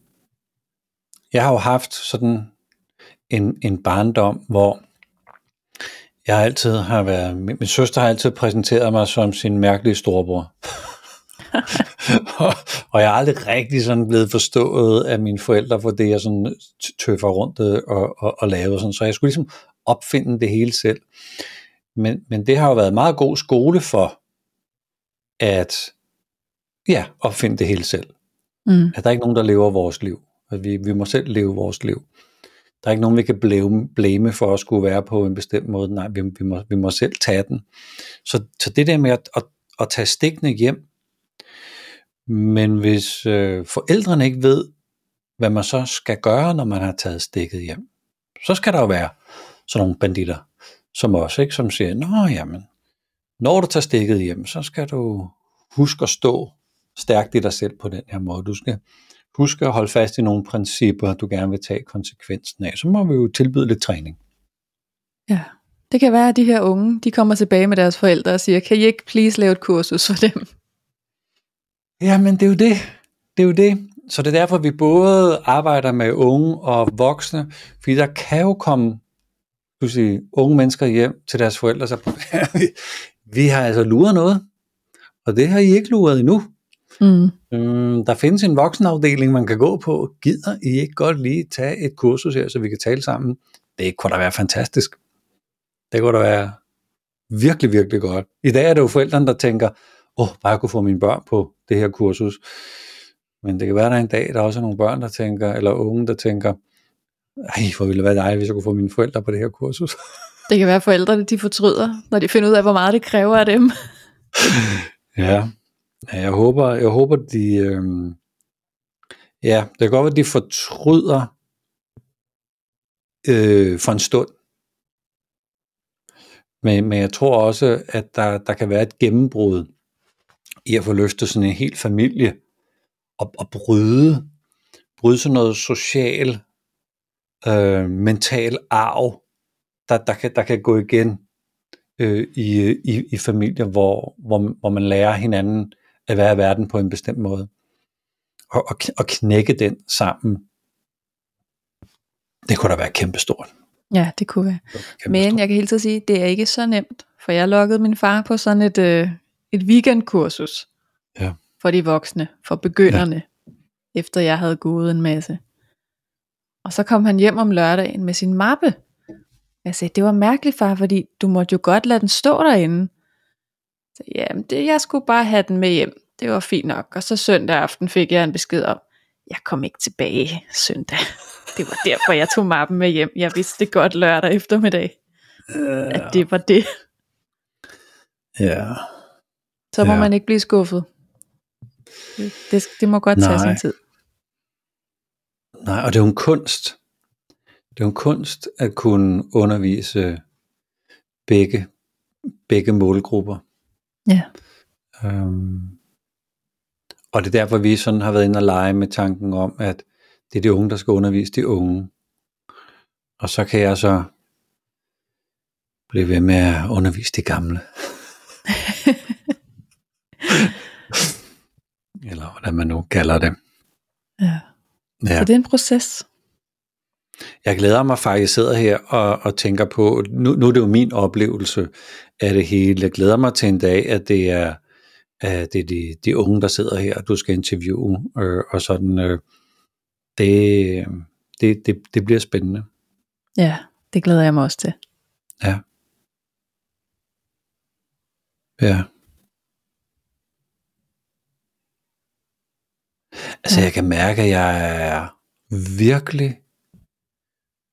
jeg har jo haft sådan en, en barndom, hvor jeg altid har været, min, søster har altid præsenteret mig som sin mærkelige storebror. og, og jeg er aldrig rigtig sådan blevet forstået af mine forældre for det, jeg sådan tøffer rundt øh, og, og, og lavede. Sådan. Så jeg skulle ligesom opfinde det hele selv. Men, men det har jo været meget god skole for at ja, opfinde det hele selv. Mm. At der er ikke nogen, der lever vores liv. At vi, vi må selv leve vores liv. Der er ikke nogen, vi kan blame, blame for at skulle være på en bestemt måde. Nej, vi, vi, må, vi må selv tage den. Så, så det der med at, at, at tage stikkene hjem, men hvis øh, forældrene ikke ved, hvad man så skal gøre, når man har taget stikket hjem, så skal der jo være sådan nogle banditter, som også, ikke, som siger, nå jamen, når du tager stikket hjem, så skal du huske at stå stærkt i dig selv på den her måde. Du skal huske at holde fast i nogle principper, du gerne vil tage konsekvensen af. Så må vi jo tilbyde lidt træning. Ja, det kan være, at de her unge, de kommer tilbage med deres forældre og siger, kan I ikke please lave et kursus for dem? Ja, men det er jo det. Det er jo det. Så det er derfor, vi både arbejder med unge og voksne, fordi der kan jo komme du sige, unge mennesker hjem til deres forældre, så vi har altså luret noget, og det har I ikke luret endnu. Mm. Mm, der findes en voksenafdeling, man kan gå på. Gider I ikke godt lige tage et kursus her, så vi kan tale sammen? Det kunne da være fantastisk. Det kunne da være virkelig, virkelig godt. I dag er det jo forældrene, der tænker, åh, oh, bare jeg kunne få mine børn på det her kursus. Men det kan være, der en dag, der er også nogle børn, der tænker, eller unge, der tænker, ej, hvor ville det være dig, hvis jeg kunne få mine forældre på det her kursus. Det kan være, at forældrene de fortryder, når de finder ud af, hvor meget det kræver af dem. ja, jeg håber, jeg håber de, øh, ja, det kan godt være, at de fortryder øh, for en stund. Men, men jeg tror også, at der, der kan være et gennembrud i at få løftet sådan en hel familie og, og bryde, bryde sådan noget social, øh, mental arv, der, der, kan, der kan gå igen øh, i, i, i familier, hvor, hvor, hvor man lærer hinanden at være i verden på en bestemt måde. Og, og, og knække den sammen, det kunne da være kæmpestort. Ja, det kunne være. Det Men jeg kan helt tiden sige, det er ikke så nemt, for jeg lukkede min far på sådan et, øh, et weekendkursus ja. for de voksne, for begynderne, ja. efter jeg havde gået en masse. Og så kom han hjem om lørdagen med sin mappe. Jeg sagde, det var mærkeligt far, fordi du måtte jo godt lade den stå derinde. Så, ja, det, jeg skulle bare have den med hjem. Det var fint nok. Og så søndag aften fik jeg en besked om, jeg kom ikke tilbage søndag. Det var derfor, jeg tog mappen med hjem. Jeg vidste det godt lørdag eftermiddag. Ja. At det var det. Ja. Så må ja. man ikke blive skuffet. Det, det må godt tage sin tid. Nej, og det er jo en kunst. Det er jo en kunst at kunne undervise begge, begge målgrupper. Ja. Øhm, og det er derfor, vi sådan har været inde og lege med tanken om, at det er de unge, der skal undervise de unge. Og så kan jeg så blive ved med at undervise de gamle. Eller hvordan man nu kalder det. Ja. ja. Så det er en proces. Jeg glæder mig faktisk, jeg sidder her og, og tænker på, nu, nu er det jo min oplevelse af det hele. Jeg glæder mig til en dag, at det er, at det er de, de unge, der sidder her, og du skal interviewe, øh, og sådan, øh, det, det, det, det bliver spændende. Ja, det glæder jeg mig også til. Ja. Ja. Altså, jeg kan mærke, at jeg er virkelig,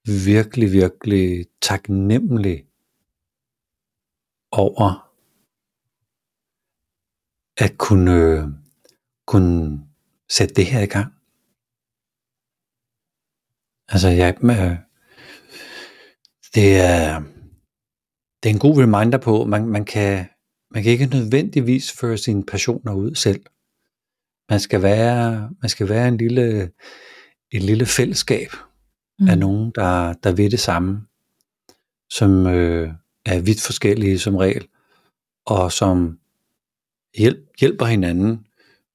virkelig, virkelig taknemmelig over at kunne, kunne sætte det her i gang. Altså, jeg, øh, det er, det er en god reminder på, man, man, kan, man kan ikke nødvendigvis føre sine passioner ud selv. Man skal være, man skal være en lille, et lille fællesskab mm. af nogen, der, der ved det samme, som øh, er vidt forskellige som regel, og som hjælp, hjælper hinanden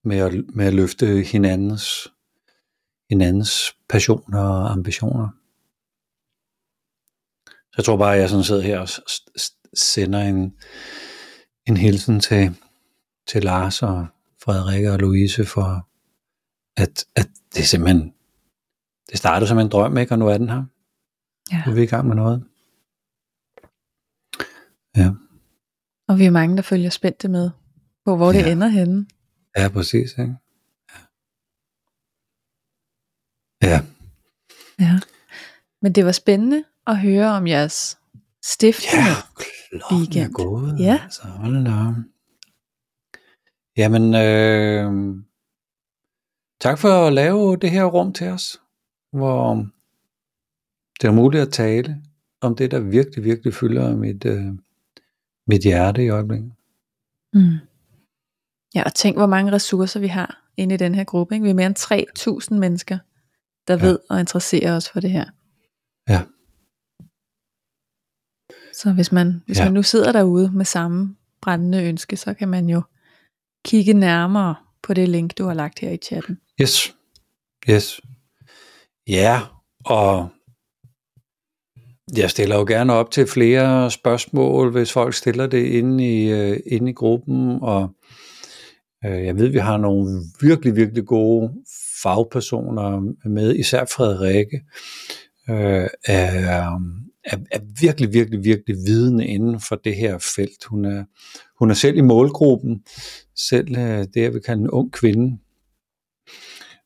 med at, med at løfte hinandens, hinandens passioner og ambitioner. Jeg tror bare, at jeg sådan sidder her og sender en, en hilsen til, til Lars og Frederikke og Louise for, at, at det er simpelthen, det startede som en drøm, ikke? Og nu er den her. Ja. Nu er vi i gang med noget. Ja. Og vi er mange, der følger spændte med på, hvor ja. det ender henne. Ja, præcis. Ikke? Ja. ja. Ja. Men det var spændende at høre om jeres stiftende ja, weekend. Er gået, ja, altså, hold da. Jamen, øh, tak for at lave det her rum til os, hvor det er muligt at tale om det, der virkelig, virkelig fylder mit, øh, mit hjerte i øjeblikket. Mm. Ja, og tænk, hvor mange ressourcer vi har inde i den her gruppe. Ikke? Vi er mere end 3.000 mennesker, der ja. ved og interesserer os for det her. Ja. Så hvis man, hvis ja. man nu sidder derude med samme brændende ønske, så kan man jo kigge nærmere på det link, du har lagt her i chatten. Yes. Yes. Ja, og jeg stiller jo gerne op til flere spørgsmål, hvis folk stiller det inde i, øh, uh, inde i gruppen, og øh, jeg ved, vi har nogle virkelig, virkelig gode fagpersoner med, især Frederikke, uh, er, er, er virkelig, virkelig, virkelig vidende inden for det her felt. Hun er, hun er selv i målgruppen, selv uh, det, jeg vil kalde en ung kvinde,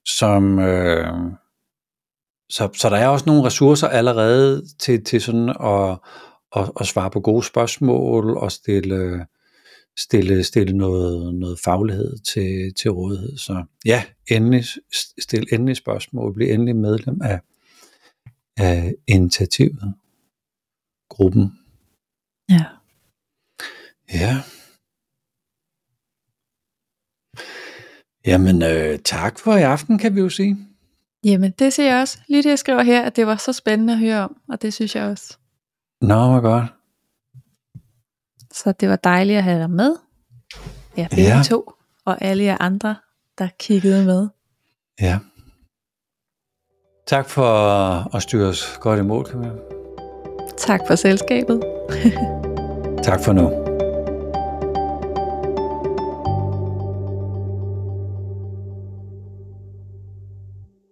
som, øh, så, så der er også nogle ressourcer allerede til, til sådan at, at, at svare på gode spørgsmål og stille, stille, stille noget, noget faglighed til, til rådighed. Så ja, endelig, stil endelig spørgsmål, bliv endelig medlem af, af initiativet, gruppen. Ja. Ja. Jamen, øh, tak for i aften, kan vi jo sige. Jamen, det ser jeg også. Lige det, jeg skriver her, at det var så spændende at høre om, og det synes jeg også. Nå, hvor godt. Så det var dejligt at have dig med. Ja, begge ja. to, og alle jer andre, der kiggede med. Ja. Tak for at styre os godt imod, Camilla. Tak for selskabet. tak for nu.